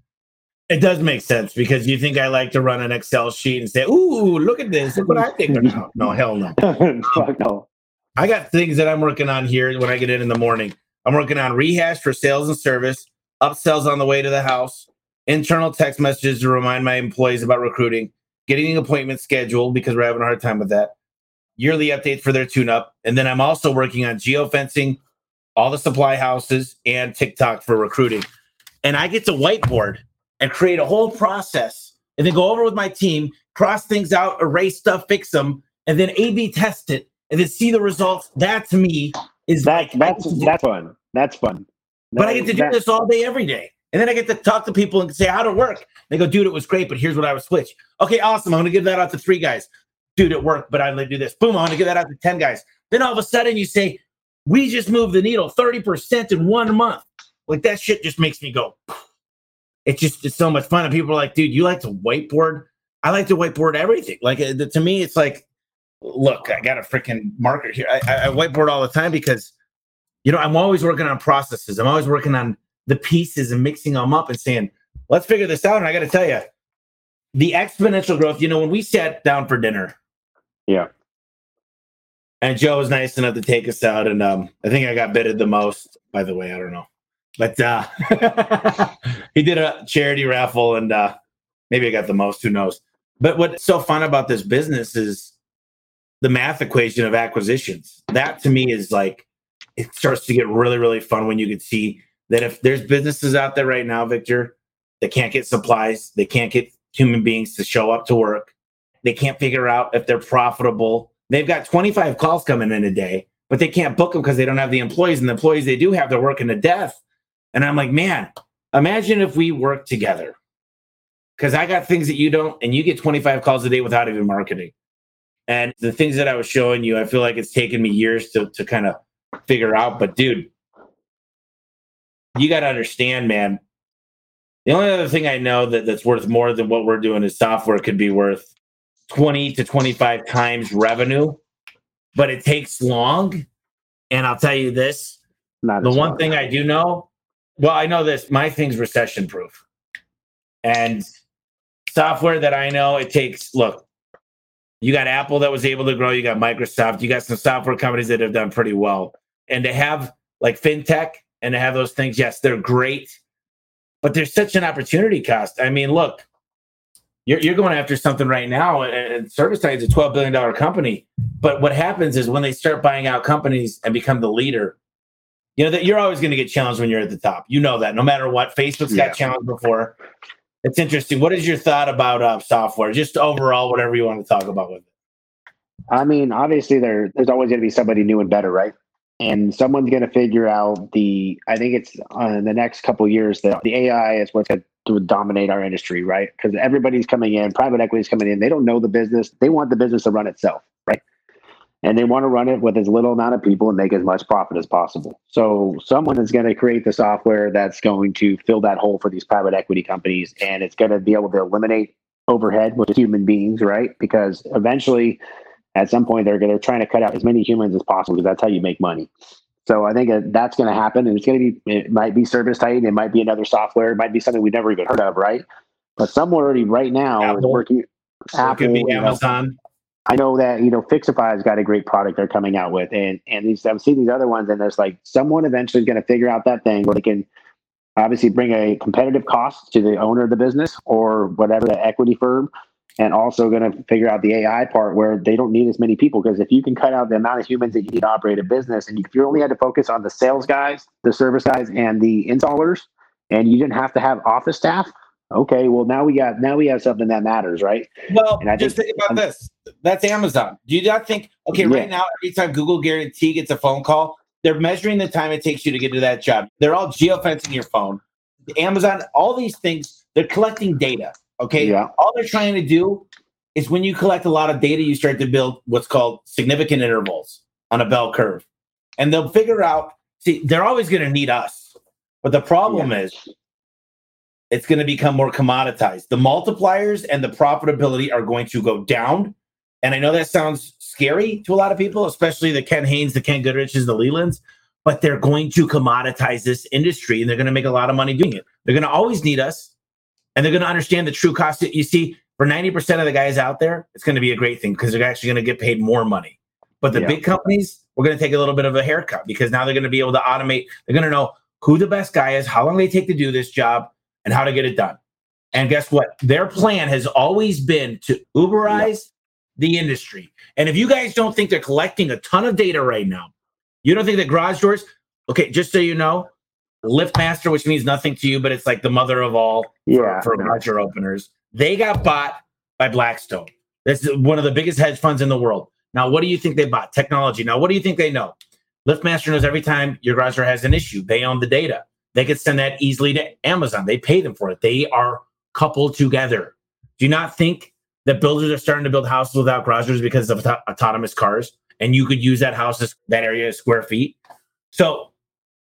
S3: It does make sense because you think I like to run an Excel sheet and say, "Ooh, look at this! Look what I think." No, no hell no. [LAUGHS]
S1: Fuck no.
S3: I got things that I'm working on here when I get in in the morning. I'm working on rehash for sales and service, upsells on the way to the house, internal text messages to remind my employees about recruiting, getting an appointment scheduled because we're having a hard time with that, yearly updates for their tune up, and then I'm also working on geofencing, all the supply houses, and TikTok for recruiting. And I get to whiteboard and create a whole process and then go over with my team, cross things out, erase stuff, fix them, and then A B test it and then see the results. That to me is
S1: That
S3: like
S1: that's that's fun. That's fun.
S3: but I get to do
S1: That-
S3: this all day, every day. And then I get to talk to people and say, how'd it work? They go, dude, it was great, but here's what I would switch. Okay, awesome. I'm going to give that out to three guys. Dude, it worked, but I'd like to do this. Boom, I'm going to give that out to 10 guys. Then all of a sudden you say, we just moved the needle 30% in one month. Like that shit just makes me go, it's just it's so much fun. And people are like, dude, you like to whiteboard? I like to whiteboard everything. Like uh, to me, it's like, look, I got a freaking marker here. I, I, whiteboard all the time because, you know, I'm always working on processes. I'm always working on the pieces and mixing them up and saying, let's figure this out. And I got to tell you, the exponential growth, you know, when we sat down for dinner
S1: Yeah.
S3: and Joe was nice enough to take us out, and um, I think I got bidded the most, by the way. I don't know. But uh, [LAUGHS] he did a charity raffle, and uh, maybe I got the most, who knows. But what's so fun about this business is the math equation of acquisitions. That to me is like, it starts to get really, really fun when you can see that if there's businesses out there right now, Victor, that can't get supplies, they can't get human beings to show up to work, they can't figure out if they're profitable. They've got 25 calls coming in a day, but they can't book them because they don't have the employees. And the employees they do have, they're working to death. And I'm like, man, imagine if we work together. Because I got things that you don't, and you get 25 calls a day without even marketing. And the things that I was showing you, I feel like it's taken me years to, to kind of figure out. But dude, you got to understand, man. The only other thing I know that, that's worth more than what we're doing is software could be worth 20 to 25 times revenue, but it takes long. And I'll tell you this
S1: Not
S3: the one
S1: fun.
S3: thing I do know, well, I know this, my thing's recession proof. And software that I know, it takes, look, you got Apple that was able to grow, you got Microsoft, you got some software companies that have done pretty well. And to have like fintech and to have those things, yes, they're great, but there's such an opportunity cost. I mean, look, you're, you're going after something right now, and, ServiceTitan is a $12 billion company. But what happens is when they start buying out companies and become the leader, you know that you're always going to get challenged when you're at the top. You know that no matter what. Facebook's
S1: Yeah.
S3: got challenged before. It's interesting. What is your thought about uh, software? Just overall, whatever you want to talk about with it.
S1: I mean, obviously there there's always going to be somebody new and better, right? And someone's going to figure out the. I think it's uh, in the next couple of years that the AI is what's going to dominate our industry, right? Because everybody's coming in, private equity is coming in. They don't know the business. They want the business to run itself, right? And they want to run it with as little amount of people and make as much profit as possible. So someone is going to create the software that's going to fill that hole for these private equity companies, and it's going to be able to eliminate overhead with human beings, right? Because eventually at some point they're they're trying to cut out as many humans as possible because that's how you make money. So I think that's going to happen, and it's going to be it might be ServiceTitan, it might be another software, it might be something we've never even heard of, right? But somewhere already right now is
S3: Apple.
S1: working.
S3: it could be Amazon.
S1: I know that you know Fixify's got a great product they're coming out with, and and these I've seen these other ones, and there's like someone eventually is going to figure out that thing where they can obviously bring a competitive cost to the owner of the business or whatever the equity firm, and also going to figure out the AI part where they don't need as many people because if you can cut out the amount of humans that you need to operate a business, and if you only had to focus on the sales guys, the service guys, and the installers, and you didn't have to have office staff, okay, well now we got now we have something that matters, right?
S3: Well, and I just think, think about this. That's Amazon. Do you not think? Okay, yeah. right now, every time Google Guarantee gets a phone call, they're measuring the time it takes you to get to that job. They're all geofencing your phone. Amazon, all these things, they're collecting data. Okay,
S1: yeah.
S3: All they're trying to do is when you collect a lot of data, you start to build what's called significant intervals on a bell curve, and they'll figure out. See, they're always going to need us, but the problem yeah. is it's going to become more commoditized. The multipliers and the profitability are going to go down. And I know that sounds scary to a lot of people, especially the Ken Haynes, the Ken Goodriches, the Lelands, but they're going to commoditize this industry and they're going to make a lot of money doing it. They're going to always need us and they're going to understand the true cost. You see, for 90% of the guys out there, it's going to be a great thing because they're actually going to get paid more money. But the yeah. big companies, we're going to take a little bit of a haircut because now they're going to be able to automate. They're going to know who the best guy is, how long they take to do this job, and how to get it done. And guess what? Their plan has always been to Uberize yep. the industry. And if you guys don't think they're collecting a ton of data right now, you don't think that garage doors, okay, just so you know, LiftMaster, which means nothing to you, but it's like the mother of all
S1: yeah,
S3: for, for garage door openers, they got bought by Blackstone. That's one of the biggest hedge funds in the world. Now, what do you think they bought? Technology. Now, what do you think they know? LiftMaster knows every time your garage door has an issue, they own the data. They could send that easily to Amazon. They pay them for it. They are coupled together. Do you not think that builders are starting to build houses without garages because of auto- autonomous cars? And you could use that house as that area of square feet. So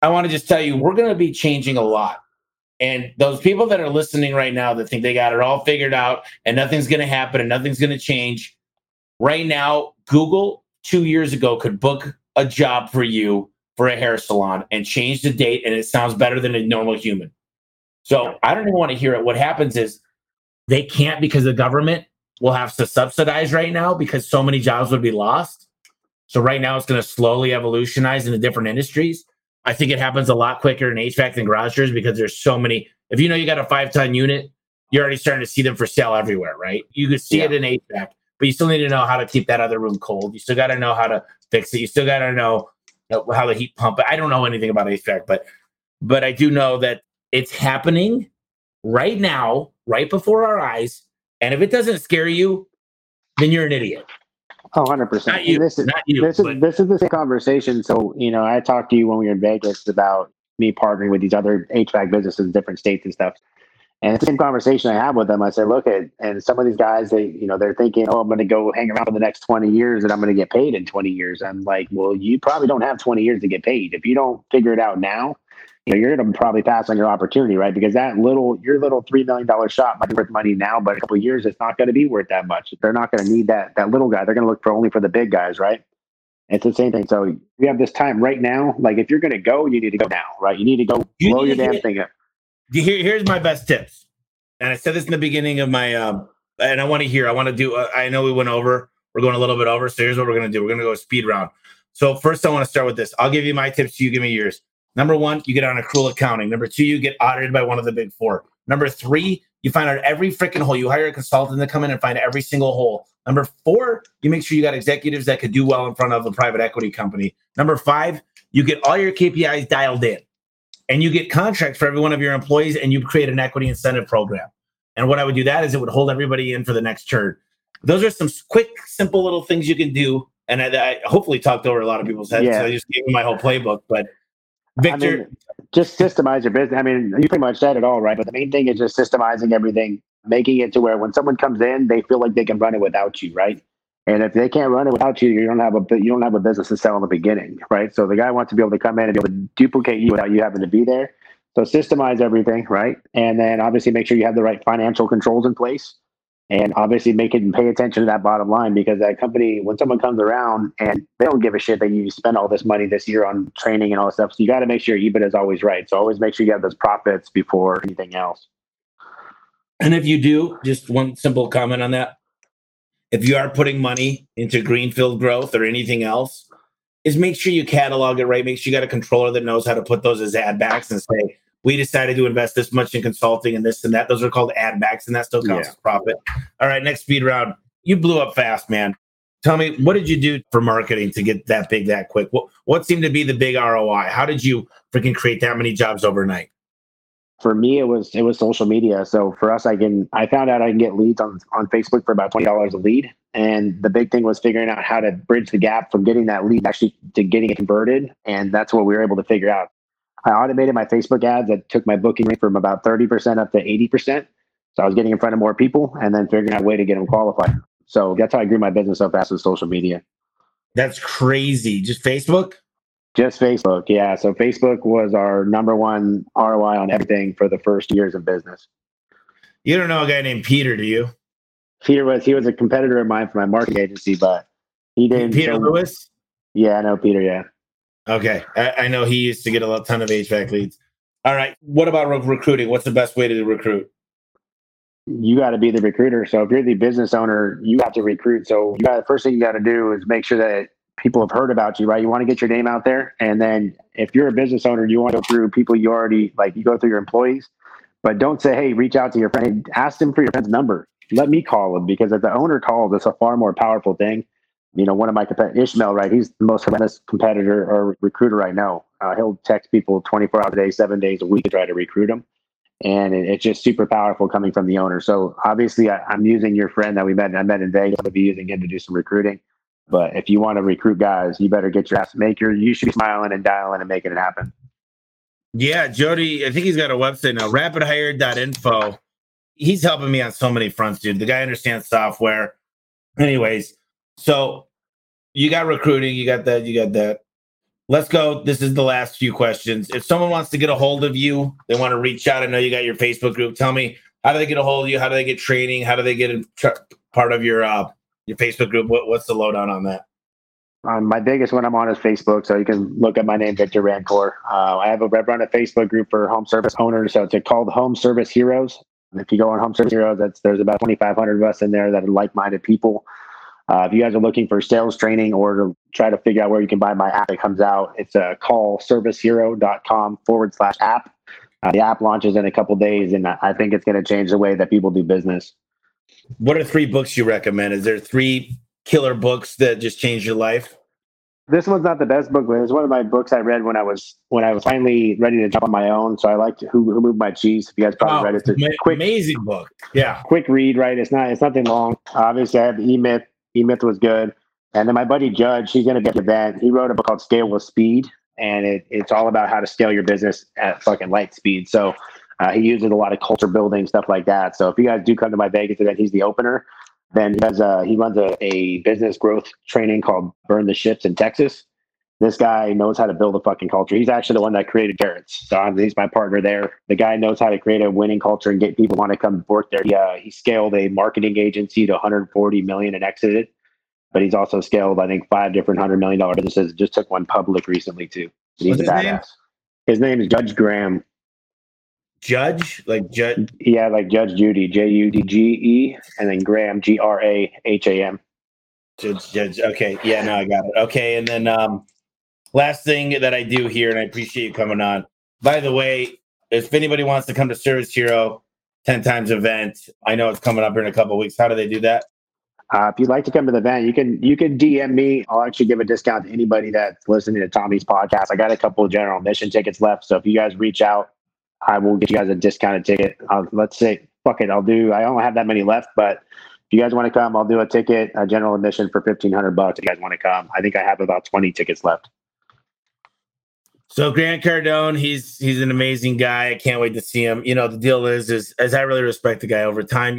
S3: I want to just tell you, we're going to be changing a lot. And those people that are listening right now that think they got it all figured out and nothing's going to happen and nothing's going to change, right now, Google two years ago could book a job for you for a hair salon and change the date and it sounds better than a normal human. So I don't even want to hear it. What happens is they can't because the government will have to subsidize right now because so many jobs would be lost. So right now it's going to slowly evolutionize into different industries. I think it happens a lot quicker in HVAC than garage doors because there's so many. If you know you got a five ton unit, you're already starting to see them for sale everywhere, right? You could see yeah. it in HVAC, but you still need to know how to keep that other room cold. You still got to know how to fix it. You still got to know Uh, how the heat pump. I don't know anything about HVAC, but but I do know that it's happening right now, right before our eyes. And if it doesn't scare you, then you're an idiot.
S1: Oh, 100%.
S3: Not you,
S1: this is,
S3: not you,
S1: this, is, this is the same conversation. So, you know, I talked to you when we were in Vegas about me partnering with these other HVAC businesses in different states and stuff. And it's the same conversation I have with them. I said, look at, and some of these guys, they, you know, they're thinking, oh, I'm going to go hang around for the next 20 years and I'm going to get paid in 20 years. I'm like, well, you probably don't have 20 years to get paid. If you don't figure it out now, you know, you're going to probably pass on your opportunity, right? Because that little, your little $3 million shot might be worth money now, but a couple years, it's not going to be worth that much. They're not going to need that, that little guy. They're going to look for only for the big guys, right? It's the same thing. So we have this time right now. Like if you're going to go, you need to go now, right? You need to go you blow your damn thing up.
S3: Here, here's my best tips and I said this in the beginning of my um, and I want to hear. I want to do. Uh, I know we went over. We're going a little bit over. So here's what we're going to do. We're going to go speed round. So first, I want to start with this. I'll give you my tips. You give me yours. Number one, you get on accrual accounting. Number two, you get audited by one of the big four. Number three, you find out every freaking hole. You hire a consultant to come in and find every single hole. Number four, you make sure you got executives that could do well in front of a private equity company. Number five, you get all your KPIs dialed in and you get contracts for every one of your employees and you create an equity incentive program. And what I would do that is it would hold everybody in for the next turn. Those are some quick, simple little things you can do. And I, I hopefully talked over a lot of people's heads. Yeah. So I just gave you my whole playbook. But Victor, I
S1: mean, just systemize your business. I mean, you pretty much said it all, right? But the main thing is just systemizing everything, making it to where when someone comes in, they feel like they can run it without you, right? And if they can't run it without you, you don't have a you don't have a business to sell in the beginning, right? So the guy wants to be able to come in and be able to duplicate you without you having to be there. So systemize everything, right? And then obviously make sure you have the right financial controls in place. And obviously make it and pay attention to that bottom line because that company, when someone comes around and they don't give a shit that you spend all this money this year on training and all this stuff. So you got to make sure EBITDA is always right. So always make sure you have those profits before anything else.
S3: And if you do, just one simple comment on that. If you are putting money into greenfield growth or anything else, is make sure you catalog it right. Make sure you got a controller that knows how to put those as ad backs and say, we decided to invest this much in consulting and this and that. Those are called ad backs, and that still counts yeah. as profit. All right, next speed round. You blew up fast, man. Tell me, what did you do for marketing to get that big that quick? What what seemed to be the big ROI? How did you freaking create that many jobs overnight?
S1: For me, it was it was social media. So for us, I can I found out I can get leads on on Facebook for about twenty dollars a lead, and the big thing was figuring out how to bridge the gap from getting that lead actually to getting it converted, and that's what we were able to figure out. I automated my Facebook ads that took my booking rate from about 30% up to 80%. So I was getting in front of more people and then figuring out a way to get them qualified. So that's how I grew my business so fast with social media.
S3: That's crazy. Just Facebook?
S1: Just Facebook, yeah. So Facebook was our number one ROI on everything for the first years of business.
S3: You don't know a guy named Peter, do you?
S1: Peter was he was a competitor of mine for my marketing agency, but he didn't.
S3: Peter Lewis.
S1: Yeah, I know Peter. Yeah.
S3: Okay, I, I, know he used to get a ton of HVAC leads. All right, what about re- recruiting? What's the best way to recruit?
S1: You got to be the recruiter. So if you're the business owner, you have to recruit. So you got the first thing you got to do is make sure that people have heard about you, right? You want to get your name out there, and then if you're a business owner, you want to go through people you already like. You go through your employees, but don't say, "Hey, reach out to your friend. Ask them for your friend's number. Let me call them because if the owner calls, it's a far more powerful thing you know, one of my competitors, Ishmael, right? He's the most horrendous competitor or recruiter I know. Uh, he'll text people 24 hours a day, seven days a week to try to recruit them. And it, it's just super powerful coming from the owner. So obviously, I, am using your friend that we met. I met in Vegas. I'm going to be using him to do some recruiting. But if you want to recruit guys, you better get your ass maker. You should be smiling and dialing and making it happen.
S3: Yeah, Jody. I think he's got a website now. Rapidhire.info. He's helping me on so many fronts, dude. The guy understands software. Anyways, so you got recruiting, you got that, you got that. Let's go. This is the last few questions. If someone wants to get a hold of you, they want to reach out. I know you got your Facebook group. Tell me how do they get a hold of you? How do they get training? How do they get a part of your uh, your Facebook group? What, what's the lowdown on that?
S1: Um, my biggest one I'm on is Facebook, so you can look at my name, Victor Rancour. Uh, I have a run a Facebook group for home service owners, so it's called Home Service Heroes. And if you go on Home Service Heroes, that's there's about 2,500 of us in there that are like-minded people uh, if you guys are looking for sales training or to try to figure out where you can buy my app, it comes out. It's a uh, callservicehero.com forward slash app. Uh, the app launches in a couple days, and I think it's going to change the way that people do business.
S3: What are three books you recommend? Is there three killer books that just changed your life?
S1: This one's not the best book, but it's one of my books I read when I was when I was finally ready to jump on my own. So I liked Who, Who Moved My Cheese. If you guys probably oh, read it, it's a
S3: quick, amazing book. Yeah,
S1: quick read. Right? It's not. It's nothing long. Obviously, I have E Myth E Myth was good. And then my buddy Judge, he's going to be at the event. He wrote a book called Scale with Speed, and it, it's all about how to scale your business at fucking light speed. So uh, he uses a lot of culture building stuff like that. So if you guys do come to my Vegas event, he's the opener. Then he does a, he runs a, a business growth training called Burn the Ships in Texas. This guy knows how to build a fucking culture. He's actually the one that created Carrots. So I'm, he's my partner there. The guy knows how to create a winning culture and get people want to come work there. He, uh, he scaled a marketing agency to 140 million and exited but he's also scaled, I think, five different hundred million dollar businesses. Just took one public recently too. He's What's a badass. Name? His name is Judge Graham.
S3: Judge, like Judge.
S1: Yeah, like Judge Judy, J U D G E, and then Graham, G R A H A M.
S3: Judge, Judge. Okay, yeah, no, I got it. Okay, and then um, last thing that I do here, and I appreciate you coming on. By the way, if anybody wants to come to Service Hero 10 times event, I know it's coming up here in a couple weeks. How do they do that?
S1: Uh, if you'd like to come to the event, you can you can DM me. I'll actually give a discount to anybody that's listening to Tommy's podcast. I got a couple of general admission tickets left, so if you guys reach out, I will get you guys a discounted ticket. Uh, let's say, fuck it, I'll do. I don't have that many left, but if you guys want to come, I'll do a ticket, a general admission for fifteen hundred bucks. If you guys want to come, I think I have about twenty tickets left.
S3: So Grant Cardone, he's he's an amazing guy. I can't wait to see him. You know, the deal is is as I really respect the guy over time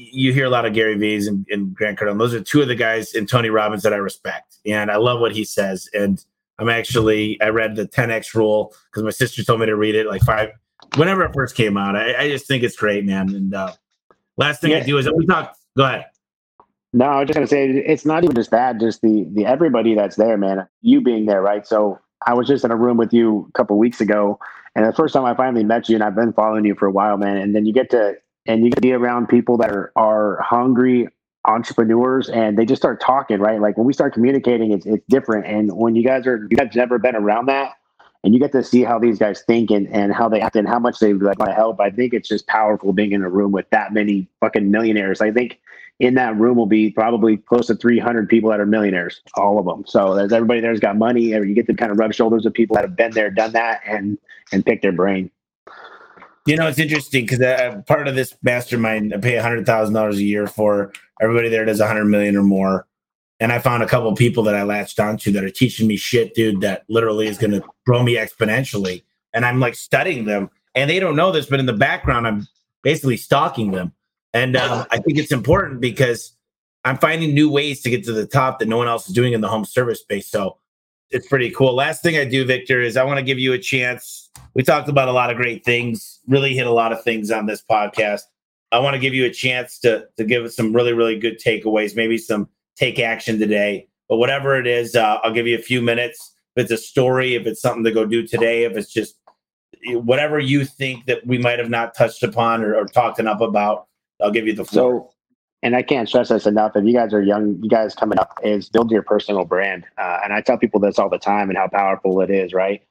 S3: you hear a lot of Gary V's and, and Grant Cardone. Those are two of the guys in Tony Robbins that I respect, and I love what he says. And I'm actually I read the 10x rule because my sister told me to read it like five whenever it first came out. I, I just think it's great, man. And uh, last thing yeah. I do is we talk. Go ahead.
S1: No, I was just gonna say it's not even just that, just the the everybody that's there, man. You being there, right? So I was just in a room with you a couple weeks ago, and the first time I finally met you, and I've been following you for a while, man. And then you get to and you can be around people that are, are hungry entrepreneurs and they just start talking, right? Like when we start communicating, it's it's different. And when you guys are you guys never been around that and you get to see how these guys think and, and how they act and how much they like want to help. I think it's just powerful being in a room with that many fucking millionaires. I think in that room will be probably close to 300 people that are millionaires, all of them. So there's everybody there's got money. You get to kind of rub shoulders with people that have been there, done that, and and pick their brain.
S3: You know, it's interesting because uh, part of this mastermind, I pay hundred thousand dollars a year for everybody there does a hundred million or more. And I found a couple people that I latched onto that are teaching me shit, dude, that literally is going to grow me exponentially. And I'm like studying them, and they don't know this, but in the background, I'm basically stalking them. And um, I think it's important because I'm finding new ways to get to the top that no one else is doing in the home service space. So it's pretty cool. Last thing I do, Victor, is I want to give you a chance. We talked about a lot of great things, really hit a lot of things on this podcast. I want to give you a chance to to give us some really really good takeaways, maybe some take action today. But whatever it is, uh, I'll give you a few minutes. If it's a story, if it's something to go do today, if it's just whatever you think that we might have not touched upon or, or talked enough about, I'll give you the floor.
S1: So, and I can't stress this enough. If you guys are young, you guys coming up is build your personal brand. Uh, and I tell people this all the time and how powerful it is. Right?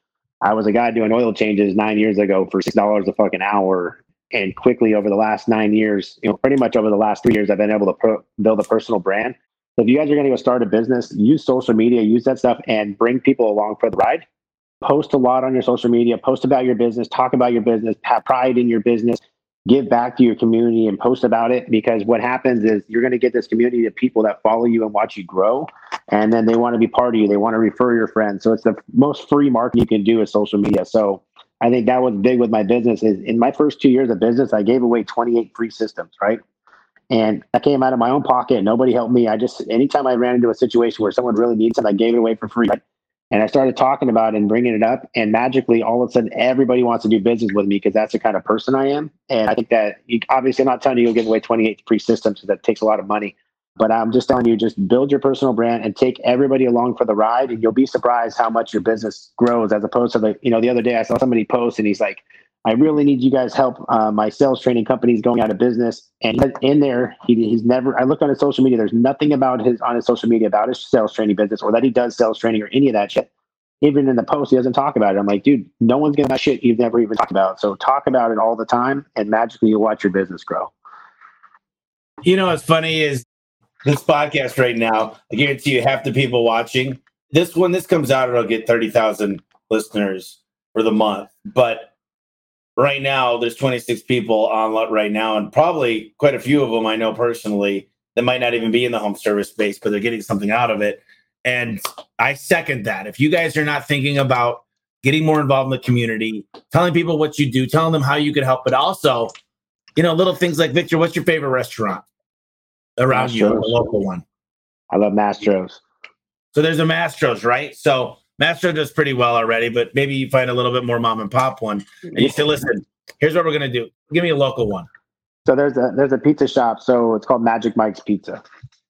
S1: I was a guy doing oil changes nine years ago for six dollars a fucking hour, and quickly over the last nine years, you know, pretty much over the last three years, I've been able to pro- build a personal brand. If you guys are going to go start a business, use social media, use that stuff, and bring people along for the ride. Post a lot on your social media. Post about your business. Talk about your business. Have pride in your business give back to your community and post about it because what happens is you're going to get this community of people that follow you and watch you grow and then they want to be part of you they want to refer your friends so it's the most free marketing you can do with social media so i think that was big with my business is in my first two years of business i gave away 28 free systems right and I came out of my own pocket. Nobody helped me. I just, anytime I ran into a situation where someone really needs something, I gave it away for free. And I started talking about it and bringing it up. And magically, all of a sudden, everybody wants to do business with me because that's the kind of person I am. And I think that you, obviously, I'm not telling you you'll give away 28 free systems because that takes a lot of money. But I'm just telling you, just build your personal brand and take everybody along for the ride. And you'll be surprised how much your business grows as opposed to the, you know, the other day I saw somebody post and he's like, I really need you guys help. Uh, my sales training company is going out of business, and in there, he, he's never. I looked on his social media. There's nothing about his on his social media about his sales training business or that he does sales training or any of that shit. Even in the post, he doesn't talk about it. I'm like, dude, no one's gonna that shit you've never even talked about. So talk about it all the time, and magically you'll watch your business grow.
S3: You know what's funny is this podcast right now. I guarantee you, half the people watching this when this comes out, it'll get thirty thousand listeners for the month, but right now there's 26 people on right now and probably quite a few of them i know personally that might not even be in the home service space but they're getting something out of it. And i second that. If you guys are not thinking about getting more involved in the community telling people what you do telling them how you can help but also you know little things like victor what's your favorite restaurant around Mastro's. you a local one?
S1: I love mastros.
S3: So there's a mastros right? So Mastro does pretty well already, but maybe you find a little bit more mom and pop one, and you say, "Listen, here's what we're gonna do. Give me a local one."
S1: So there's a there's a pizza shop. So it's called Magic Mike's Pizza.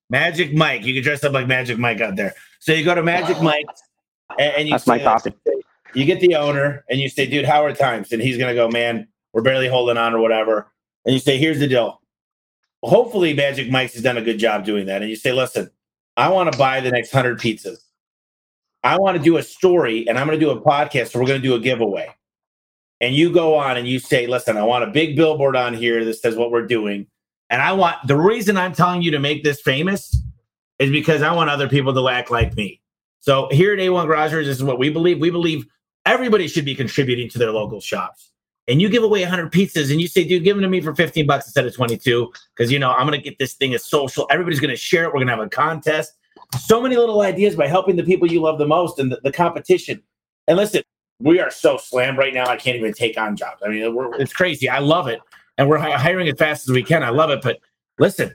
S3: Magic Mike. You can dress up like Magic Mike out there. So you go to Magic Mike's, and, and you
S1: that's say, my coffee.
S3: You get the owner, and you say, "Dude, how are times?" And he's gonna go, "Man, we're barely holding on, or whatever." And you say, "Here's the deal." Hopefully, Magic Mike's has done a good job doing that. And you say, "Listen, I want to buy the next hundred pizzas." I want to do a story and I'm going to do a podcast. So we're going to do a giveaway. And you go on and you say, listen, I want a big billboard on here that says what we're doing. And I want the reason I'm telling you to make this famous is because I want other people to act like me. So here at A1 Garagers, this is what we believe. We believe everybody should be contributing to their local shops. And you give away 100 pizzas and you say, dude, give them to me for 15 bucks instead of 22 because, you know, I'm going to get this thing as social. Everybody's going to share it. We're going to have a contest so many little ideas by helping the people you love the most and the, the competition. And listen, we are so slammed right now. I can't even take on jobs. I mean, it's crazy. I love it. And we're hiring as fast as we can. I love it. But listen,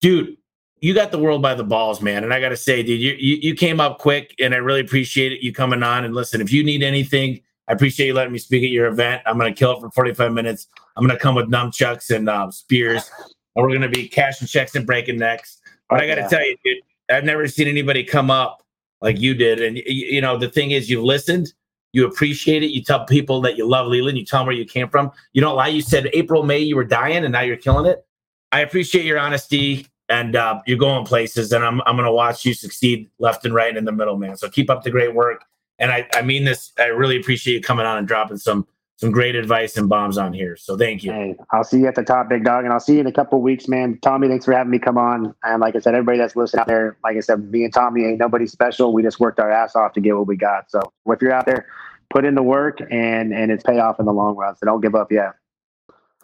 S3: dude, you got the world by the balls, man. And I got to say, dude, you, you, you came up quick and I really appreciate it. You coming on and listen, if you need anything, I appreciate you letting me speak at your event. I'm going to kill it for 45 minutes. I'm going to come with nunchucks and um, spears and we're going to be cashing checks and breaking necks. But I got to tell you, dude, I've never seen anybody come up like you did. And you know, the thing is, you've listened, you appreciate it. You tell people that you love Leland. You tell them where you came from. You don't lie. You said April, May, you were dying, and now you're killing it. I appreciate your honesty.
S4: and uh, you're going places, and I'm I'm gonna watch you succeed left and right and in the middle, man. So keep up the great work, and I I mean this. I really appreciate you coming on and dropping some some great advice and bombs on here. So thank you.
S1: Hey, I'll see you at the top, big dog, and I'll see you in a couple weeks, man. Tommy, thanks for having me come on. And like I said, everybody that's listening out there, like I said, me and Tommy ain't nobody special. We just worked our ass off to get what we got. So if you're out there, put in the work, and and it's pay off in the long run. So don't give up yet.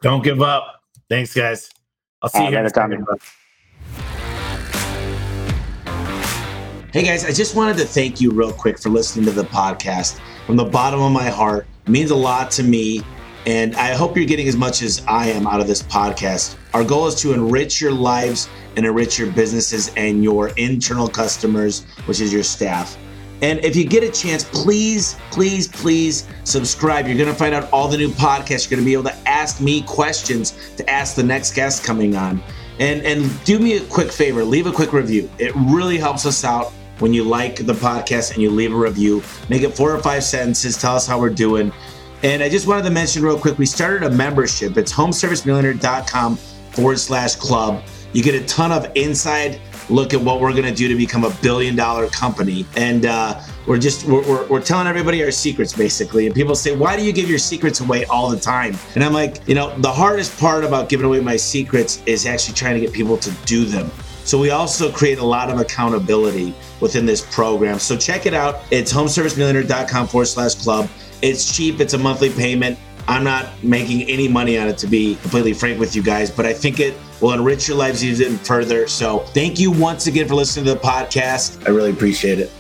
S4: Don't give up. Thanks, guys. I'll see you
S1: later, Tommy.
S3: Hey guys, I just wanted to thank you real quick for listening to the podcast from the bottom of my heart. Means a lot to me, and I hope you're getting as much as I am out of this podcast. Our goal is to enrich your lives and enrich your businesses and your internal customers, which is your staff. And if you get a chance, please, please, please subscribe. You're going to find out all the new podcasts. You're going to be able to ask me questions to ask the next guest coming on. And and do me a quick favor, leave a quick review. It really helps us out when you like the podcast and you leave a review. Make it four or five sentences. Tell us how we're doing. And I just wanted to mention real quick, we started a membership. It's homeservicemillionaire.com forward slash club. You get a ton of inside look at what we're going to do to become a billion dollar company. And uh, we're just, we're, we're, we're, telling everybody our secrets basically. And people say, why do you give your secrets away all the time? And I'm like, you know, the hardest part about giving away my secrets is actually trying to get people to do them. So we also create a lot of accountability within this program. So check it out. It's homeservicemillionaire.com forward slash club. It's cheap. It's a monthly payment. I'm not making any money on it to be completely frank with you guys, but I think it will enrich your lives even further. So thank you once again for listening to the podcast. I really appreciate it.